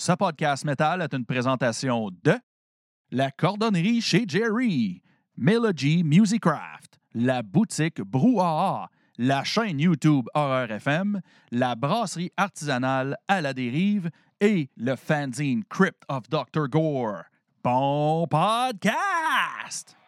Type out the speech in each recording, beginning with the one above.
Ce podcast métal est une présentation de La Cordonnerie chez Jerry, Melody Musicraft, la boutique Brouhaha, la chaîne YouTube Horreur FM, la brasserie artisanale à la dérive et le fanzine Crypt of Dr. Gore. Bon podcast!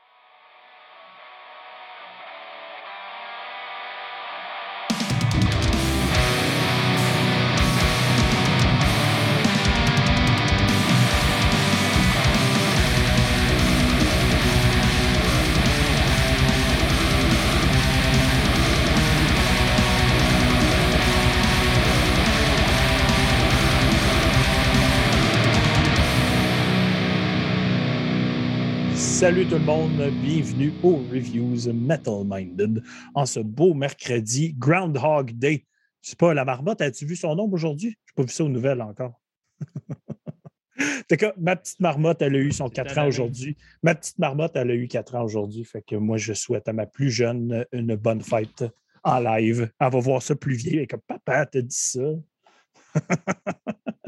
Salut tout le monde, bienvenue aux Reviews Metal Minded en ce beau mercredi Groundhog Day. Je sais pas, la marmotte, as-tu vu son nom aujourd'hui? Je n'ai pas vu ça aux nouvelles encore. ma petite marmotte, elle a eu son 4 ans aujourd'hui. Ma petite marmotte, elle a eu 4 ans aujourd'hui. Fait que moi, je souhaite à ma plus jeune une bonne fête en live. Elle va voir ça plus vieille. comme papa, t'as dit ça.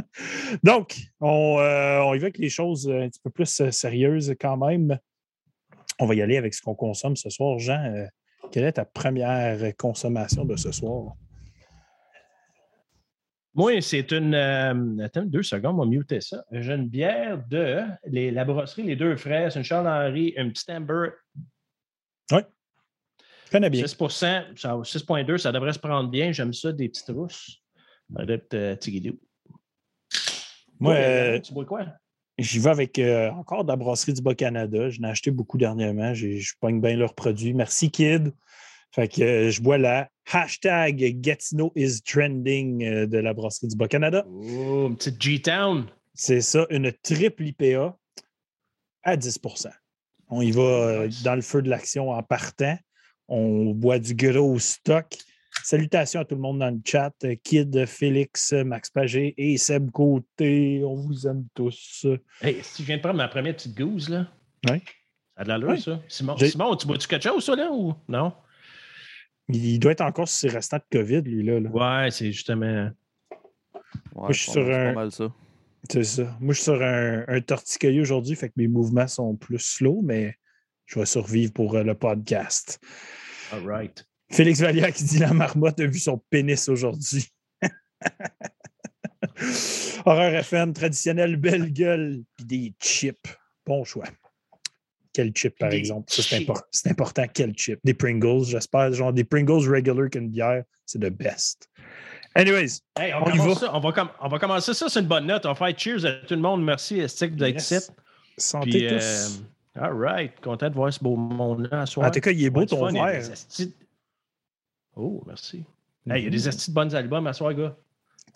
Donc, euh, on, y va avec les choses un petit peu plus euh, sérieuses quand même. On va y aller avec ce qu'on consomme ce soir. Jean, euh, quelle est ta première consommation de ce soir? Moi, c'est une. attends deux secondes, on va muter ça. J'ai une bière de la brasserie Les Deux Frères. C'est une Charles-Henri, un petit Amber. Oui. Je connais bien. 6 6,2, ça devrait se prendre bien. J'aime ça, des petites rousses. Adepte moi, euh, tu bois quoi? J'y vais avec euh, encore de la brasserie du Bas-Canada. Je n'ai acheté beaucoup dernièrement. Je pogne bien leurs produits. Merci, Kid. Fait que euh, je bois la hashtag Gatineau is trending de la brasserie du Bas-Canada. Oh, une petite G-Town. C'est ça, une triple IPA à 10% On y va dans le feu de l'action en partant. On boit du gros stock. Salutations à tout le monde dans le chat. Kid, Félix, Max Pagé et Seb Côté. On vous aime tous. Hey, si je viens de prendre ma première petite gousse, là. Oui. Ça a de l'allure, ça. Simon, Simon, tu bois-tu quelque chose, ça, là, ou non? Il doit être encore sur ses restants de COVID, lui, là. Ouais, c'est justement. Moi, je suis sur un. Pas mal ça. C'est ça. Moi, je suis sur un, un torticolis aujourd'hui, fait que mes mouvements sont plus slow, mais je vais survivre pour euh, le podcast. All right. Félix Vallière qui dit La marmotte a vu son pénis aujourd'hui. Horreur FM, traditionnel, belle gueule, puis des chips. Bon choix. Quel chip, par exemple? c'est, important. Quel chip? Des Pringles, j'espère. Genre des Pringles regular qu'une bière, c'est le best. Anyways, on, va. on, va commencer ça, c'est une bonne note. On va faire cheers à tout le monde. Merci, Stick, d'être yes. Santé tous. Euh, all right. Content de voir ce beau monde-là En tout cas, il est beau ton verre. Oh, merci. il y a des mm-hmm. astuces de bonnes albums à soir, gars.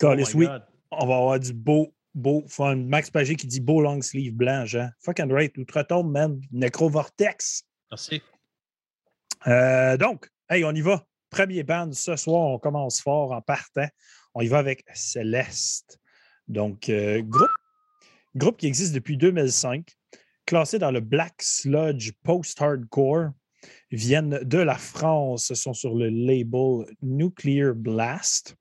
oh oui. On va avoir du beau, beau fun. Max Pagé qui dit beau long sleeve blanc, Jean. Fucking right. Outre-tombe, man. Necrovortex. Merci. Euh, donc, hey, on y va. Premier band ce soir, on commence fort en partant. On y va avec Céleste. Donc, euh, groupe, groupe qui existe depuis 2005, classé dans le Black Sludge Post-Hardcore viennent de la France, sont sur le label Nuclear Blast.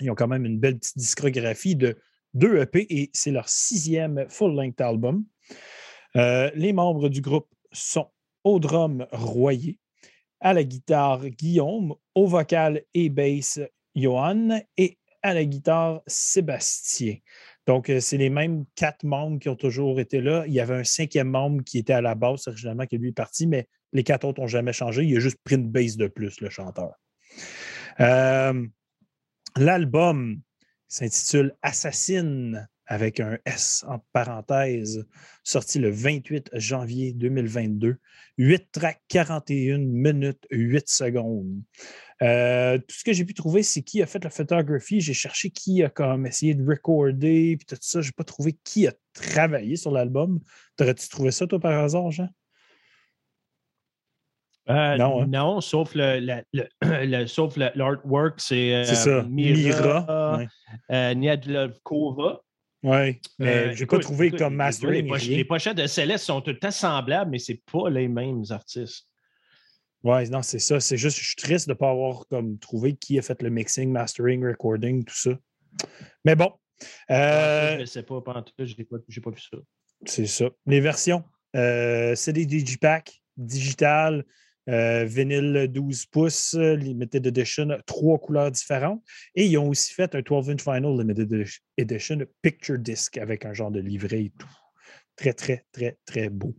Ils ont quand même une belle petite discographie de deux EP et c'est leur sixième full-length album. Euh, les membres du groupe sont au drum Royer, à la guitare Guillaume, au vocal et bass Johan et à la guitare Sébastien. Donc, euh, c'est les mêmes quatre membres qui ont toujours été là. Il y avait un cinquième membre qui était à la base, originalement, qui lui est parti, mais les quatre autres n'ont jamais changé. Il a juste pris une base de plus, le chanteur. Euh, l'album s'intitule Assassine avec un S en parenthèse, sorti le 28 janvier 2022. 8 tracks, 41 minutes, 8 secondes. Euh, tout ce que j'ai pu trouver, c'est qui a fait la photographie. J'ai cherché qui a comme essayé de recorder, puis tout ça. Je n'ai pas trouvé qui a travaillé sur l'album. T'aurais-tu trouvé ça, toi, par hasard, Jean? Euh, non, hein? non, sauf le, le, sauf l'artwork, c'est euh, Mira, Mira euh, Niadlovkova. Oui, mais je n'ai pas trouvé comme mastering. Les, les, pochettes de Céleste sont tout le temps semblables, mais ce pas les mêmes artistes. Oui, non, c'est ça. C'est juste, je suis triste de ne pas avoir comme trouvé qui a fait le mixing, mastering, recording, tout ça. Mais bon, Euh, je ne sais pas, je n'ai pas, pas, vu ça. C'est ça. Les versions euh, CD Digipack, digital, euh, vinyle 12 pouces, Limited Edition, trois couleurs différentes. Et ils ont aussi fait un 12-inch Final Limited Edition Picture Disc avec un genre de livret et tout. Très, très, très, très beau.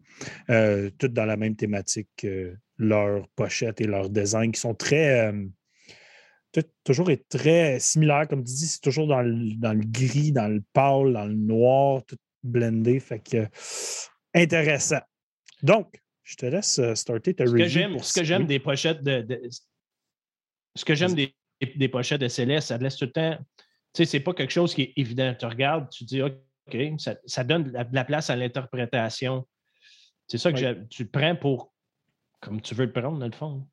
Euh, toutes dans la même thématique, leurs pochettes et leurs designs qui sont très toujours est très similaire. Comme tu dis, c'est toujours dans le, dans le, gris, dans le pâle, dans le noir, tout blendé. Fait que intéressant. Donc, je te laisse euh, starter ta ce review. Que j'aime, ce que j'aime des pochettes de, ce que j'aime des, des, pochettes de Céleste, ça laisse tout le temps. Tu sais, c'est pas quelque chose qui est évident. Tu regardes, tu dis OK, ça, ça donne de la, place à l'interprétation. C'est ça que tu prends pour comme tu veux le prendre, dans le fond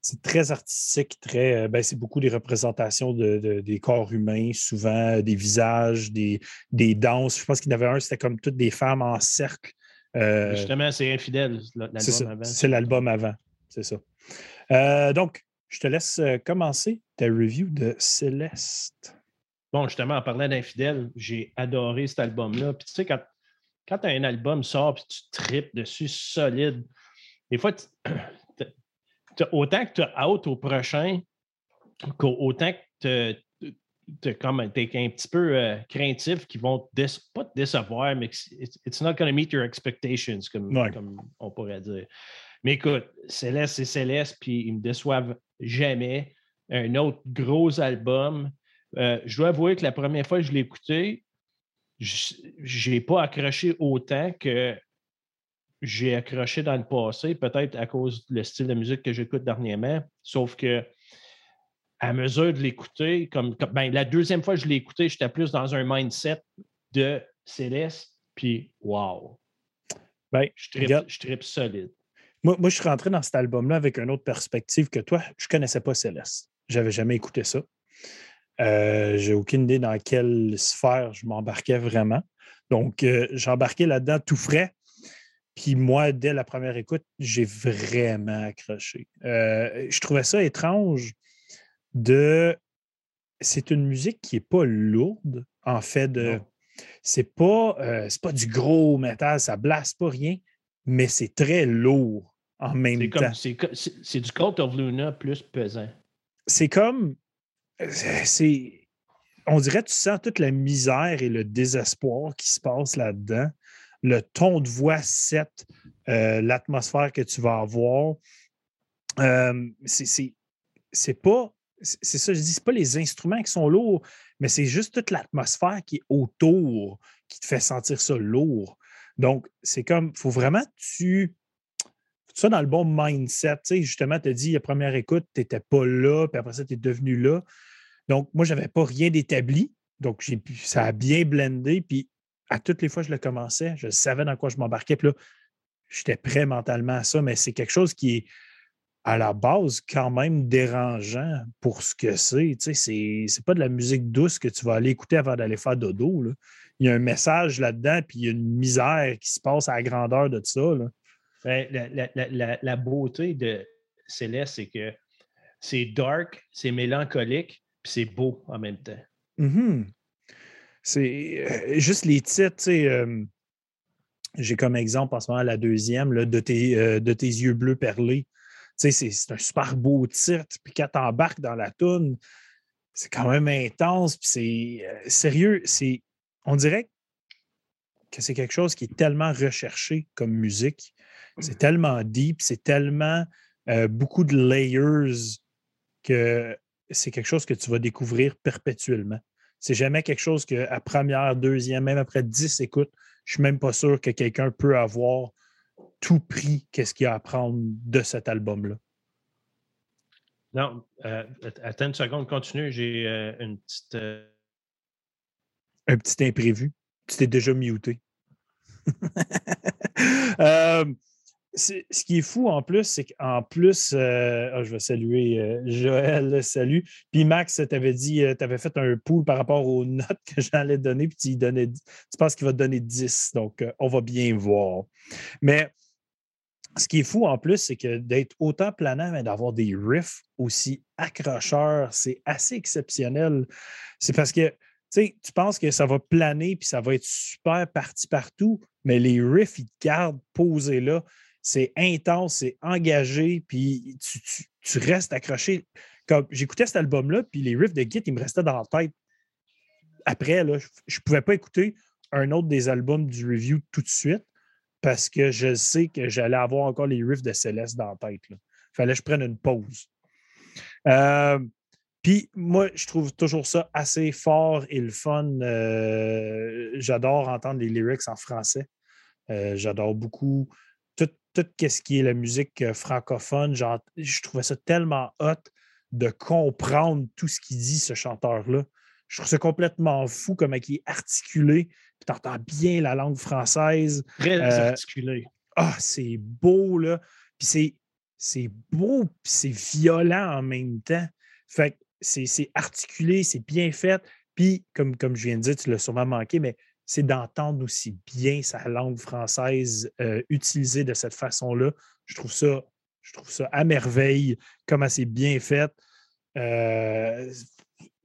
c'est très artistique, très. Euh, ben, c'est beaucoup des représentations de, des corps humains, souvent euh, des visages, des, des danses. Je pense qu'il y en avait un, c'était comme toutes des femmes en cercle. Euh, Justement, c'est infidèle, l'album avant. C'est l'album avant, c'est ça. donc, je te laisse commencer ta review de Céleste. Bon, justement, en parlant d'infidèle, j'ai adoré cet album-là. Puis tu sais, quand, quand un album sort puis tu tripes dessus solide, des fois, autant que tu as hâte au prochain, autant que tu es un petit peu euh, craintif qui vont pas te décevoir, mais it's not going to meet your expectations, comme, comme, on pourrait dire. Mais écoute, Céleste, c'est Céleste, puis ils me déçoivent jamais. Un autre gros album. Euh, je dois avouer que la première fois que je l'ai écouté, je n'ai pas accroché autant que j'ai accroché dans le passé, peut-être à cause du style de musique que j'écoute dernièrement. Sauf que à mesure de l'écouter, comme, ben, la deuxième fois que je l'ai écouté, j'étais plus dans un mindset de Céleste, puis wow. Ben, je tripe, solide. Moi, moi, je suis rentré dans cet album-là avec une autre perspective que toi. Je ne connaissais pas Céleste. J'avais jamais écouté ça. Euh, j'ai aucune idée dans quelle sphère je m'embarquais vraiment. Donc, euh, j'embarquais là-dedans tout frais. Puis moi, dès la première écoute, j'ai vraiment accroché. Euh, je trouvais ça étrange de. C'est une musique qui n'est pas lourde, en fait. De... C'est pas, euh, pas du gros métal, ça blasse pas rien, mais c'est très lourd en même temps. C'est du Cult of Luna plus pesant. C'est comme. C'est. On dirait que tu sens toute la misère et le désespoir qui se passe là-dedans le ton de voix set, euh, l'atmosphère que tu vas avoir. Euh, c'est pas. C'est ça, je dis, c'est pas les instruments qui sont lourds, mais c'est juste toute l'atmosphère qui est autour qui te fait sentir ça lourd. Donc, c'est comme, il faut vraiment tu. Ça dans le bon mindset. Tu sais, justement, tu as dit, la première écoute, tu n'étais pas là, puis après ça, tu es devenu là. Donc, moi, je n'avais pas rien d'établi. Donc, ça a bien blendé. Puis, à toutes les fois je le commençais, je savais dans quoi je m'embarquais. Puis là, j'étais prêt mentalement à ça, mais c'est quelque chose qui est à la base quand même dérangeant pour ce que c'est. Tu sais, c'est pas de la musique douce que tu vas aller écouter avant d'aller faire dodo. Là. Il y a un message là-dedans, puis il y a une misère qui se passe à la grandeur de ça. Là. Ben, la, beauté de Céleste, c'est que c'est dark, c'est mélancolique, puis c'est beau en même temps. Mm-hmm. C'est euh, juste les titres, euh, j'ai comme exemple en ce moment la deuxième là, de, tes, euh, de tes yeux bleus perlés. C'est, un super beau titre. Puis quand tu embarques dans la toune, c'est quand même intense. Puis c'est sérieux. C'est, on dirait que c'est quelque chose qui est tellement recherché comme musique. C'est tellement deep, c'est tellement beaucoup de layers que c'est quelque chose que tu vas découvrir perpétuellement. C'est jamais quelque chose qu'à première, deuxième, même après dix écoutes, je ne suis même pas sûr que quelqu'un peut avoir tout pris qu'est-ce qu'il y a à prendre de cet album-là? Non, euh, attends une seconde, continue. J'ai euh, une petite. Euh, Un petit imprévu. Tu t'es déjà muté. ce qui est fou en plus, c'est qu'en plus, euh, ah, je vais saluer euh, Joël, salut. Puis Max, tu avais dit, euh, tu avais fait un pool par rapport aux notes que j'allais donner, puis tu, donnais, tu penses qu'il va te donner 10. Donc, on va bien voir. Mais ce qui est fou en plus, c'est que d'être autant planant, mais d'avoir des riffs aussi accrocheurs, c'est assez exceptionnel. C'est parce que tu penses que ça va planer puis ça va être super parti partout, mais les riffs, ils te gardent posés là. C'est intense, c'est engagé, puis tu, tu- restes accroché. Comme j'écoutais cet album-là, puis les riffs de Git, ils me restaient dans la tête. Après, là, je ne pouvais pas écouter un autre des albums du review tout de suite parce que je sais que j'allais avoir encore les riffs de Céleste dans la tête. Il fallait que je prenne une pause. Euh, puis moi, je trouve toujours ça assez fort et le fun. Euh, J'adore entendre les lyrics en français. Euh, J'adore beaucoup tout, ce qui est la musique euh, francophone. Genre, je trouvais ça tellement hot de comprendre tout ce qu'il dit, ce chanteur-là. Je trouve ça complètement fou comment il est articulé. Puis tu entends bien la langue française. Très Euh, articulé. Ah, c'est beau, là. Puis c'est, c'est beau, puis c'est violent en même temps. Fait que c'est, c'est articulé, c'est bien fait. Puis, comme, comme je viens de dire, tu l'as sûrement manqué, mais c'est d'entendre aussi bien sa langue française utilisée de cette façon-là. Je trouve ça, je trouve ça à merveille, comment c'est bien fait.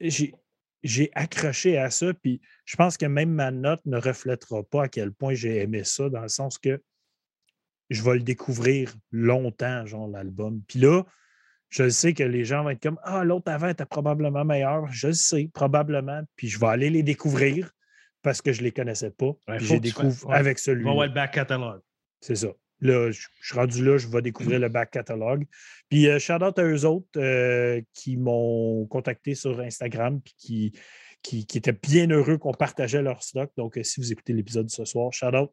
J'ai, j'ai accroché à ça, puis je pense que même ma note ne reflètera pas à quel point j'ai aimé ça, dans le sens que je vais le découvrir longtemps, genre l'album. Puis là, je sais que les gens vont être comme Ah, l'autre avant était probablement meilleur. Je le sais, probablement. Puis je vais aller les découvrir parce que je ne les connaissais pas. Ouais, tu découvre ouais. avec celui-là. voir le back catalogue. C'est ça. Là, je, suis rendu là, je vais découvrir le back catalogue. Puis, euh, shout out à eux autres euh, qui m'ont contacté sur Instagram puis qui, qui, qui étaient bien heureux qu'on partageait leur stock. Donc, euh, si vous écoutez l'épisode ce soir, shout out.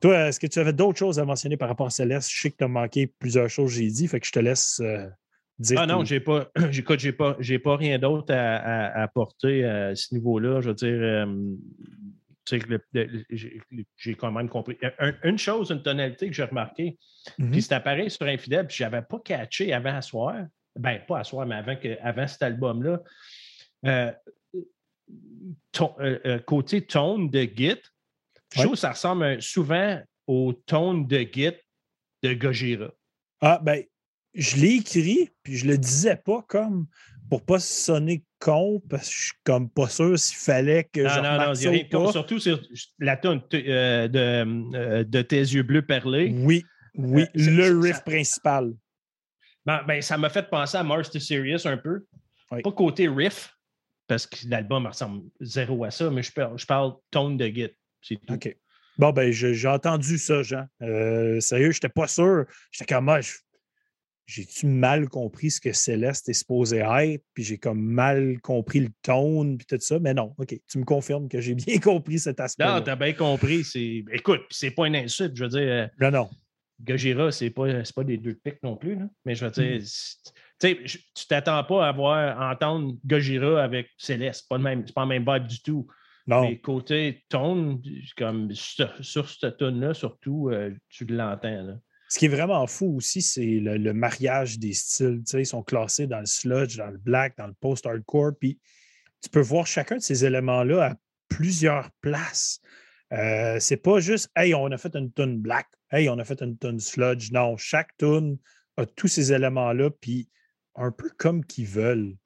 Toi, est-ce que tu avais d'autres choses à mentionner par rapport à Céleste? Je sais que tu as manqué plusieurs choses, j'ai dit, fait que je te laisse euh, dire. Ah non, j'ai pas, j'écoute, j'ai pas, j'ai pas rien d'autre à, à- à apporter à ce niveau-là. Je veux dire, euh, j'ai, quand même compris. Un- une chose, une tonalité que j'ai remarqué, Mhm. puis c'était pareil sur Infidèle, puis je n'avais pas catché avant à soir. Ben, pas à soir, mais avant, que, avant cet album-là. Euh, ton- euh, euh, côté tone de Git, je trouve que ça ressemble souvent au tone de Git de Gojira. Ah, ben, je l'ai écrit, puis je le disais pas comme pour pas sonner con, parce que je suis comme pas sûr s'il fallait que je Non, non, non, y ça ou. Surtout sur la tonne de, euh, de tes yeux bleus perlés. Oui, oui, Euh, le riff ça- principal. Ben, ben, ça m'a fait penser à Mars to Serious un peu. Oui. Pas côté riff, parce que l'album ressemble zéro à ça, mais je parle, je parle tone de Git. C'est tout. OK. Bon, ben, je- j'ai entendu ça, Jean. Euh, sérieux, j'étais pas sûr. J'étais comme, ah, je- j'ai-tu mal compris ce que Céleste est supposé être, puis j'ai comme mal compris le tone, puis tout ça? Mais non, OK, tu me confirmes que j'ai bien compris cet aspect. Non, t'as bien compris. Écoute, c'est pas une insulte. Je veux dire, euh, Non, non. Gojira, c'est pas, pas des deux pics non plus. là. Mais je veux dire, Mm. tu t'attends pas à voir, à entendre Gojira avec Céleste. C'est pas, le même, pas le même vibe du tout. Non. Mais côté tone, comme sur, sur cette tune-là, surtout, euh, tu l'entends. Ce qui est vraiment fou aussi, c'est le, mariage des styles. Ils sont classés dans le sludge, dans le black, dans le post-hardcore. Puis tu peux voir chacun de ces éléments-là à plusieurs places. Euh, c'est pas juste Hey, on a fait une tune black, hey, on a fait une tune sludge. Non, chaque tune a tous ces éléments-là, puis un peu comme qu'ils veulent.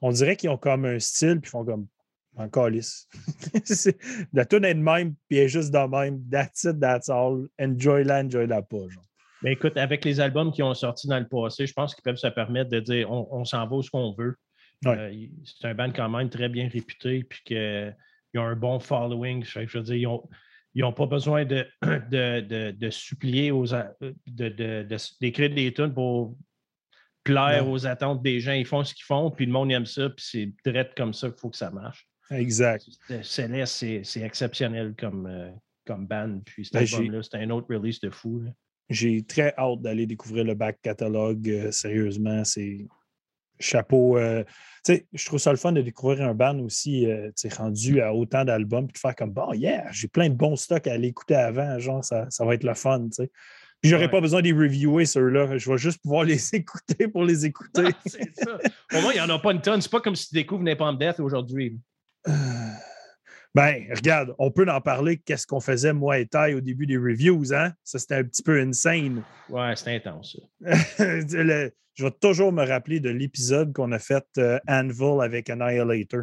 On dirait qu'ils ont comme un style, puis font comme en calice. La tune est de même, puis elle est juste de même. That's it, that's all. Enjoy-la, enjoy-la pas. Genre. Mais écoute, avec les albums qui ont sorti dans le passé, je pense qu'ils peuvent se permettre de dire on, on s'en va où ce qu'on veut. Ouais. Euh, c'est un band quand même très bien réputé, puis qu'ils ont un bon following. Je veux dire, ils ont. Ils n'ont pas besoin de, de, de, de supplier aux de- d'écrire des tunes pour plaire aux attentes des gens. Ils font ce qu'ils font, puis le monde aime ça, puis c'est direct comme ça qu'il faut que ça marche. Exact. Céleste, c'est, exceptionnel comme, euh, comme band. Puis cet Ben, album-là, c'est un autre release de fou. J'ai très hâte d'aller découvrir le back catalogue. euh, sérieusement, c'est chapeau. euh, je trouve ça le fun de découvrir un band aussi euh, rendu à autant d'albums puis de faire comme bon, yeah, j'ai plein de bons stocks à aller écouter avant. Genre, ça, ça va être le fun. tu sais. Puis j'aurais Ouais. pas besoin de les reviewer, ceux-là. Je vais juste pouvoir les écouter pour les écouter. c'est ça. Au moins, il n'y en a pas une tonne. C'est pas comme si tu découvres Napalm Death aujourd'hui. Ben, regarde, on peut en parler. Qu'est-ce qu'on faisait, moi et Ty, au début des reviews, hein? Ça, c'était un petit peu insane. Ouais, c'est intense. Le- je vais toujours me rappeler de l'épisode qu'on a fait euh, Anvil avec Annihilator.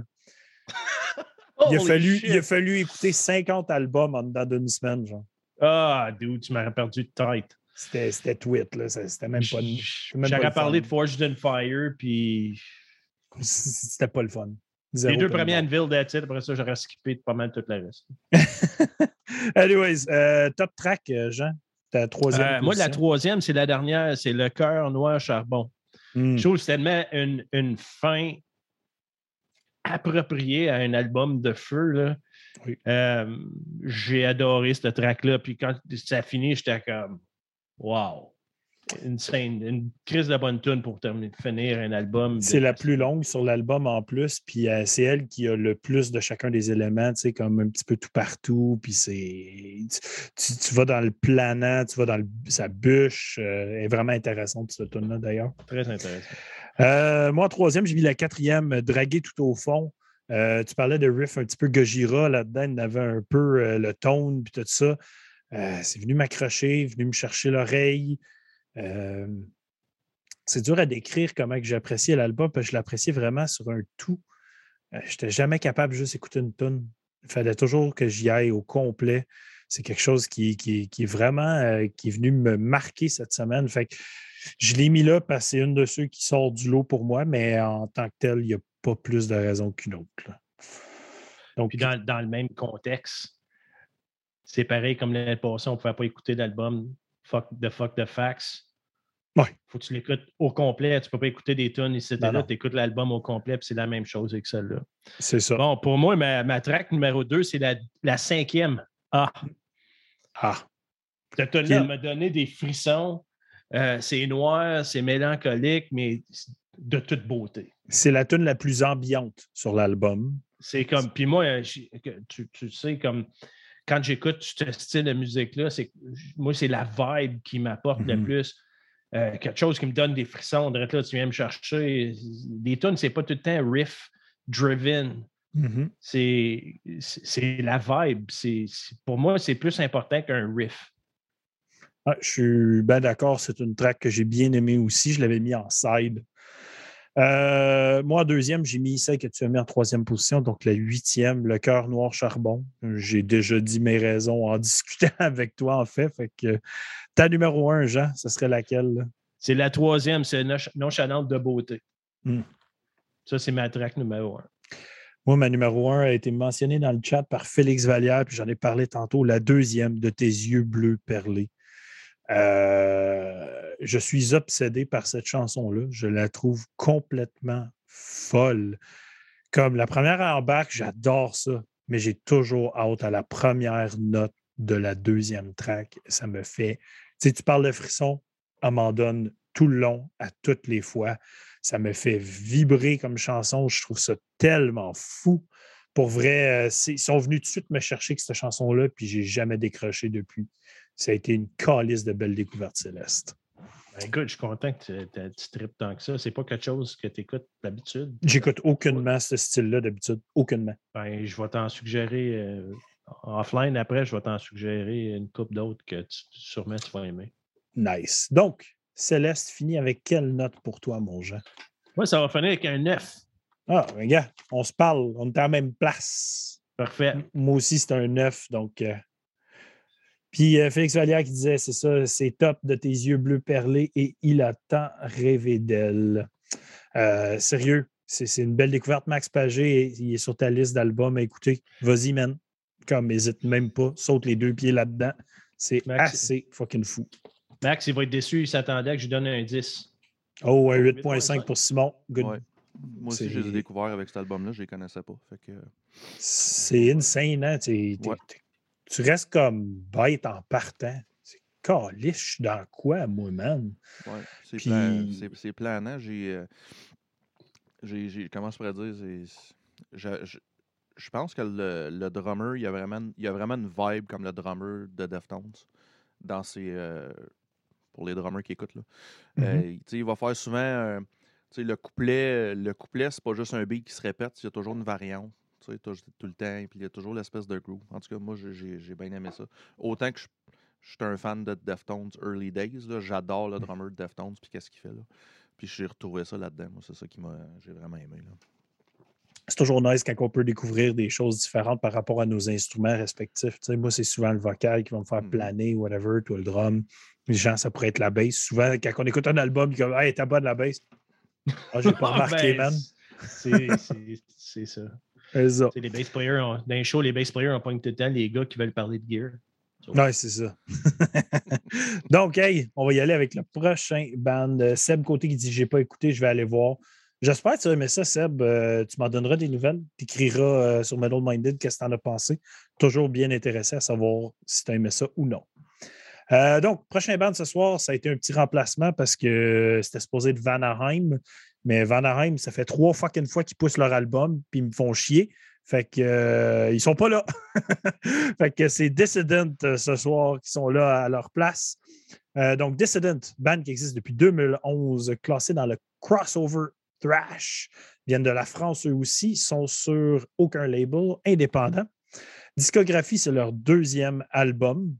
Il a, fallu, il a fallu écouter 50 albums en dedans d'une semaine. genre. Ah, dude, tu m'aurais perdu de tête. C'était c'était tweet, là. C'était même pas, J'aurais parlé de Forged in Fire, puis c'était pas le fun. Les deux premiers Anvil, it. Après ça, j'aurais skippé pas mal tout le reste. monde. Anyways, euh, top track, euh, Jean. Ta troisième. Euh, moi, la troisième, c'est la dernière, c'est Le cœur noir charbon. Hmm. Je trouve que c'est tellement une, une fin appropriée à un album de feu. Là. Oui. Euh, J'ai adoré ce track-là. Puis quand ça a fini, j'étais comme Wow! Insane. Une crise de bonne tune pour terminer, finir un album. de- C'est la plus longue sur l'album en plus, puis euh, c'est elle qui a le plus de chacun des éléments, tu sais, comme un petit peu tout partout, puis c'est... Tu, vas dans le planant, tu vas dans le- sa bûche, euh, elle est vraiment intéressante, cette tune-là, d'ailleurs. Très intéressant. Euh, moi, en troisième, j'ai mis la quatrième, euh, Draguer tout au fond. Tu parlais de riff un petit peu Gojira là-dedans, il avait un peu le tone, puis tout ça. C'est venu m'accrocher, venu me chercher l'oreille. Euh, c'est dur à décrire comment j'appréciais l'album, parce que je l'appréciais vraiment sur un tout. Euh, je n'étais jamais capable juste écouter une tune. Il fallait toujours que j'y aille au complet. C'est quelque chose qui, est vraiment euh, qui est venu me marquer cette semaine. Fait que je l'ai mis là parce que c'est une de ceux qui sort du lot pour moi, mais en tant que tel, il n'y a pas plus de raison qu'une autre. Donc, dans, dans le même contexte, c'est pareil comme l'année passée, on ne pouvait pas écouter l'album Fuck the Fuck the Facts. Ouais. Faut que tu l'écoutes au complet. Tu ne peux pas écouter des tunes ici et là. Tu écoutes l'album au complet, puis c'est la même chose avec celle-là. c'est ça. Bon, pour moi, ma, ma track numéro 2, c'est la, la cinquième. Ah, Ah, cette tune-là Quel- m'a donné des frissons. Euh, c'est noir, c'est mélancolique, mais de toute beauté. c'est la tune la plus ambiante sur l'album. C'est comme. Puis moi, euh, tu, tu sais, comme quand j'écoute ce style de musique-là, c'est moi, c'est la vibe qui m'apporte le Mhm. plus. Euh, quelque chose qui me donne des frissons. Direct là, tu viens me chercher. Des tunes, c'est pas tout le temps riff driven. Mhm. C'est la vibe. Pour moi, c'est plus important qu'un riff. Ah, je suis bien d'accord, c'est une track que j'ai bien aimée aussi. Je l'avais mis en side. Euh, moi, en deuxième, j'ai mis celle que tu as mis en troisième position, donc la huitième, le cœur noir charbon. J'ai déjà dit mes raisons en discutant avec toi, en fait. Fait que ta numéro un, Jean, ce serait laquelle? C'est la troisième, c'est Nonchalante de beauté. Hmm. Ça, c'est ma track numéro un. Moi, ma numéro un a été mentionnée dans le chat par Félix Vallière, puis j'en ai parlé tantôt, la deuxième de tes yeux bleus perlés. Euh, je suis obsédé par cette chanson-là. Je la trouve complètement folle. Comme la première embarque, j'adore ça, mais j'ai toujours hâte à la première note de la deuxième track. Ça me fait. Tu tu parles de frisson, elle m'en donne tout le long, à toutes les fois. Ça me fait vibrer comme chanson. Je trouve ça tellement fou. Pour vrai, euh, ils sont venus tout de suite me chercher avec cette chanson-là, puis j'ai jamais décroché depuis. Ça a été une calice de belles découvertes célestes. Ben, écoute, je suis content que tu- tripes tant que ça. C'est pas quelque chose que tu écoutes d'habitude. J'écoute aucunement ce style-là d'habitude. Aucunement. Ben, je vais t'en suggérer euh, offline après, je vais t'en suggérer une coupe d'autres que tu, sûrement tu vas aimer. Nice. Donc, Céleste finit avec quelle note pour toi, mon Jean? Moi, ça va finir avec un 9. Ah, ben, gars, on se parle. On est à la même place. Parfait. Moi aussi, c'est un 9. Donc. euh, Puis euh, Félix Vallière qui disait c'est ça, c'est top de tes yeux bleus perlés et il a tant rêvé d'elle. Euh, sérieux, c'est c'est une belle découverte. Max Pagé, il est sur ta liste d'albums à écouter. Vas-y, man. Comme hésite même pas, saute les deux pieds là-dedans. C'est Max- assez fucking fou. Max, il va être déçu, il s'attendait que je lui donne un 10. Oh, un 8.5 8.5 pour Simon. Good. Ouais. Moi aussi, je les ai découverts avec cet album-là, je les connaissais pas. Fait que, C'est insane, hein? T'es- t'es- Ouais. Tu restes comme bête en partant. C'est caliche dans quoi, moi, man? ouais, c'est Puis- plan- planant. J'ai. euh, j'ai- j'ai- comment je pourrais dire? Je, je- je pense que le, le drummer, il y, a vraiment, il y a vraiment une vibe comme le drummer de Deftones dans ses. euh, pour les drummers qui écoutent. Là. Euh, sais, il va faire souvent. le couplet, le couplet, c'est pas juste un beat qui se répète, il y a toujours une variante. Tu sais, Tout le temps, puis il y a toujours l'espèce de groove. En tout cas, moi, j'ai- bien aimé ça. Autant que je, je suis un fan de Deftones Early Days, j'adore le drummer de Deftones, puis qu'est-ce qu'il fait là. Puis j'ai retrouvé ça là-dedans. Moi, c'est ça qui m'a j'ai vraiment aimé. Là. c'est toujours nice quand on peut découvrir des choses différentes par rapport à nos instruments respectifs. Tu sais, moi, c'est souvent le vocal qui va me faire Mhm. planer, whatever, toi, le drum. Les gens, ça pourrait être la bass. Souvent, quand on écoute un album, ils comme Hey, t'as pas de la bass. Ah, j'ai pas remarqué, Ben, man. C'est ça. Les bass players, ont- dans les shows, les bass players ont pas tout le temps les gars qui veulent parler de gear. Ouais, c'est ça. Donc, hey, on va y aller avec le prochain band. Seb Côté qui dit J'ai pas écouté, je vais aller voir. J'espère que tu vas aimer ça, Seb. Euh, tu m'en donneras des nouvelles. Tu écriras euh, sur Metal Minded qu'est-ce que tu en as pensé. Toujours bien intéressé à savoir si tu as aimé ça ou non. Euh, donc, prochain band ce soir, ça a été un petit remplacement parce que c'était supposé être Vanaheim. Mais Vanaheim, ça fait trois fucking fois qu'ils poussent leur album, puis ils me font chier. Fait que euh, ils sont pas là. fait que c'est Dissident euh, ce soir qui sont là à leur place. Euh, donc, Dissident, band qui existe depuis 2011, classé dans le crossover thrash, viennent de la France eux aussi, sont sur aucun label indépendant. Discographie, c'est leur deuxième album.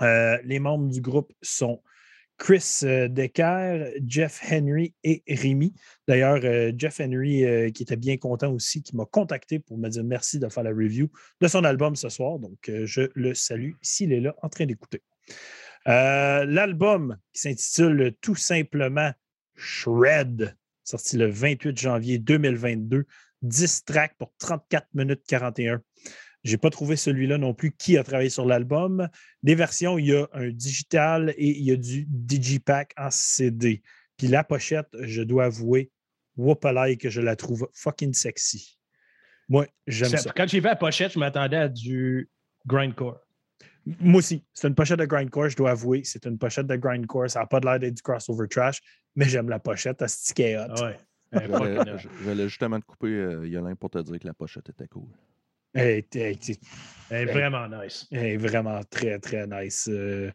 Euh, les membres du groupe sont Chris euh, Decker, Jeff Henry et Rémi. D'ailleurs, euh, Jeff Henry, euh, qui était bien content aussi, qui m'a contacté pour me dire merci de faire la review de son album ce soir. Donc, je le salue s'il est là en train d'écouter. L'album qui s'intitule tout simplement Shred, sorti le 28 janvier 2022, 10 tracks pour 34 minutes 41. Je n'ai pas trouvé celui-là non plus qui a travaillé sur l'album. Des versions, il y a un digital et il y a du digipack en CD. Puis la pochette, je dois avouer, Whoopalai, que je la trouve fucking sexy. Moi, j'aime Ça-. Quand j'ai vu la pochette, je m'attendais à du grindcore. Moi aussi, c'est une pochette de grindcore, je dois avouer. C'est une pochette de grindcore. Ça n'a pas de l'air d'être du crossover trash, mais j'aime la pochette à sticker hot. Ah ouais. J'allais justement te couper, euh, Yolin, pour te dire que la pochette était cool. Elle est- vraiment nice. elle est vraiment très, très nice. Euh,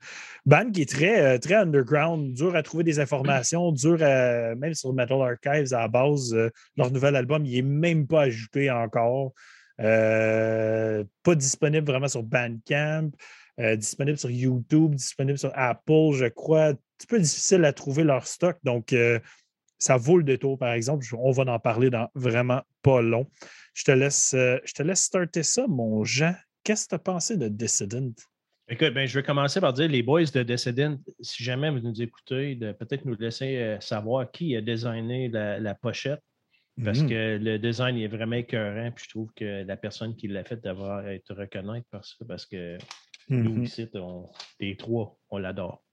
band qui est très, euh, très underground, dur à trouver des informations, dur à, même sur Metal Archives à la base. euh, leur nouvel album, il n'est même pas ajouté encore. Euh, pas disponible vraiment sur Bandcamp, disponible sur YouTube, disponible sur Apple, je crois. Un petit peu difficile à trouver leur stock. Donc, euh, ça vaut le détour, par exemple. On va en parler dans vraiment pas long. Je te laisse, euh, je te laisse starter ça, mon Jean. Qu'est-ce que tu as pensé de Dissident? Écoute, ben, je vais commencer par dire, les boys de Descendant, si jamais vous nous écoutez, de peut-être nous laisser euh, savoir qui a designé la, la pochette, parce Mhm. que le design est vraiment écœurant, puis je trouve que la personne qui l'a fait devrait être reconnaître par ça, parce que nous, Mhm. ici, on, les trois, on l'adore.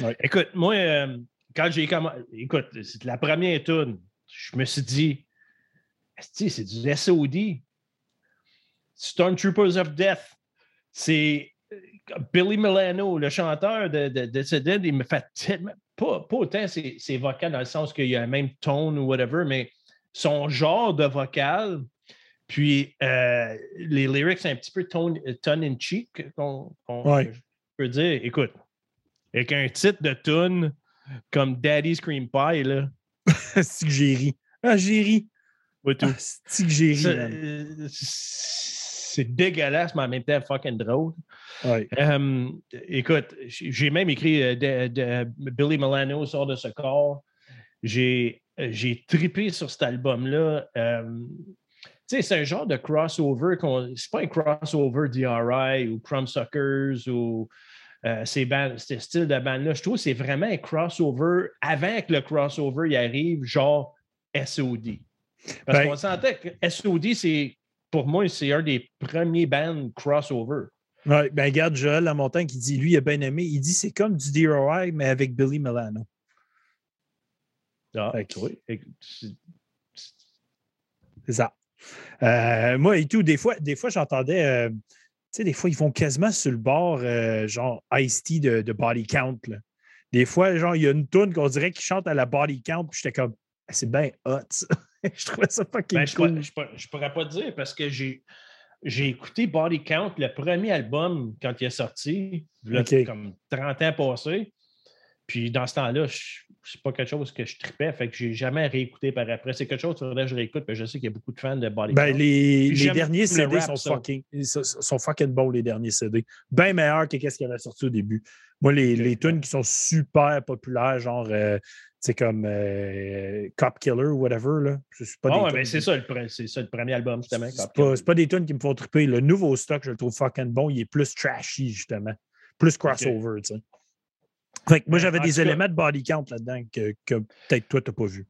Ouais. Écoute, moi, euh, quand j'ai commencé, écoute, c'est la première tune, je me suis dit, c'est du SOD. Stormtroopers of Death. C'est euh, Billy Milano, le chanteur de, de, de Sedan, il me fait tellement. Pas, pas autant ses, ses vocales dans le sens qu'il y a le même tone ou whatever, mais son genre de vocal, puis euh, les lyrics un petit peu tone, tongue in cheek, qu'on, Ouais. peux dire. Écoute, avec un titre de tune comme Daddy's Cream Pie, là, c'est que j'ai ri. Ah, j'ai ri. pas tout. Ah, c'est que j'ai ri. Ça, man. C'est dégueulasse, mais en même temps fucking drôle. Ouais. Euh, écoute, j'ai même écrit euh, de, de- Billy Milano sort de ce corps. J'ai euh, j'ai trippé sur cet album-là. Euh, tu sais, c'est un genre de crossover. C'est pas un crossover DRI ou Crumbsuckers ou euh, ces bandes, ce style de band-là. Je trouve que c'est vraiment un crossover avant que le crossover y arrive, genre SOD. Parce Ben- qu'on sentait que SOD, c'est pour moi, c'est un des premiers bands crossover. Ben regarde Joël Lamontagne qui dit lui, il a bien aimé. Il dit c'est comme du DRI, mais avec Billy Milano. Ah, c'est- ça. Euh, moi et tout, des fois, des fois j'entendais, euh, sais, des fois, ils vont quasiment sur le bord, euh, genre Ice-T de, de Body Count. là. Des fois, genre, il y a une tune qu'on dirait qu'ils chantent à la Body Count, puis j'étais comme, Ah, c'est bien hot. ça. je trouvais ça fucking Ben, cool. je pourrais- je pourrais pas te dire parce que j'ai j'ai écouté Body Count, le premier album, quand il est sorti, là, OK. comme 30 ans passés. Puis dans ce temps-là, je- c'est pas quelque chose que je tripais, fait que j'ai jamais réécouté par après. C'est quelque chose que je réécoute, mais je sais qu'il y a beaucoup de fans de Body Ben, les, derniers le CD rap, sont fucking, sont, sont fucking bons, les derniers CD. Bien meilleurs que ce qu'il avait sorti au début. Moi, les, les tunes qui sont super populaires, genre euh, C'est comme euh, Cop Killer ou whatever. Là. C'est pas, ouais, ben, c'est ça, le ça premier album, justement. c'est pas, pas des tunes qui me font triper. Le nouveau stock, je le trouve fucking bon. Il est plus trashy, justement. Plus crossover, tu sais. Fait que moi, Ben, j'avais des cas- éléments de body count là-dedans que, que peut-être toi, tu n'as pas vu.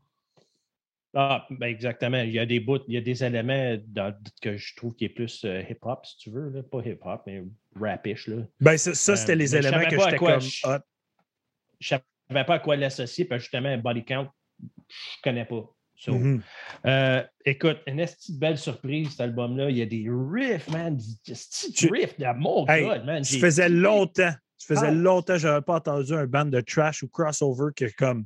Ah, ben exactement. Il y a des bouts, il y a des éléments dans- que je trouve qui est plus euh, hip-hop, si tu veux. Là. Pas hip-hop, mais rapish. Là. Ben, ça, ça, Euh, c'était les éléments que j'étais quoi comme je- ne savais pas à quoi l'associer, parce que justement, body count, je connais pas. So, Mhm. euh, écoute, une esti de belle surprise, cet album-là. Il y a des riffs, man. Des riffs. de- mon Hey, God, man. Ça faisait longtemps. Ça faisait Ah. longtemps que je n'avais pas entendu un band de trash ou crossover que comme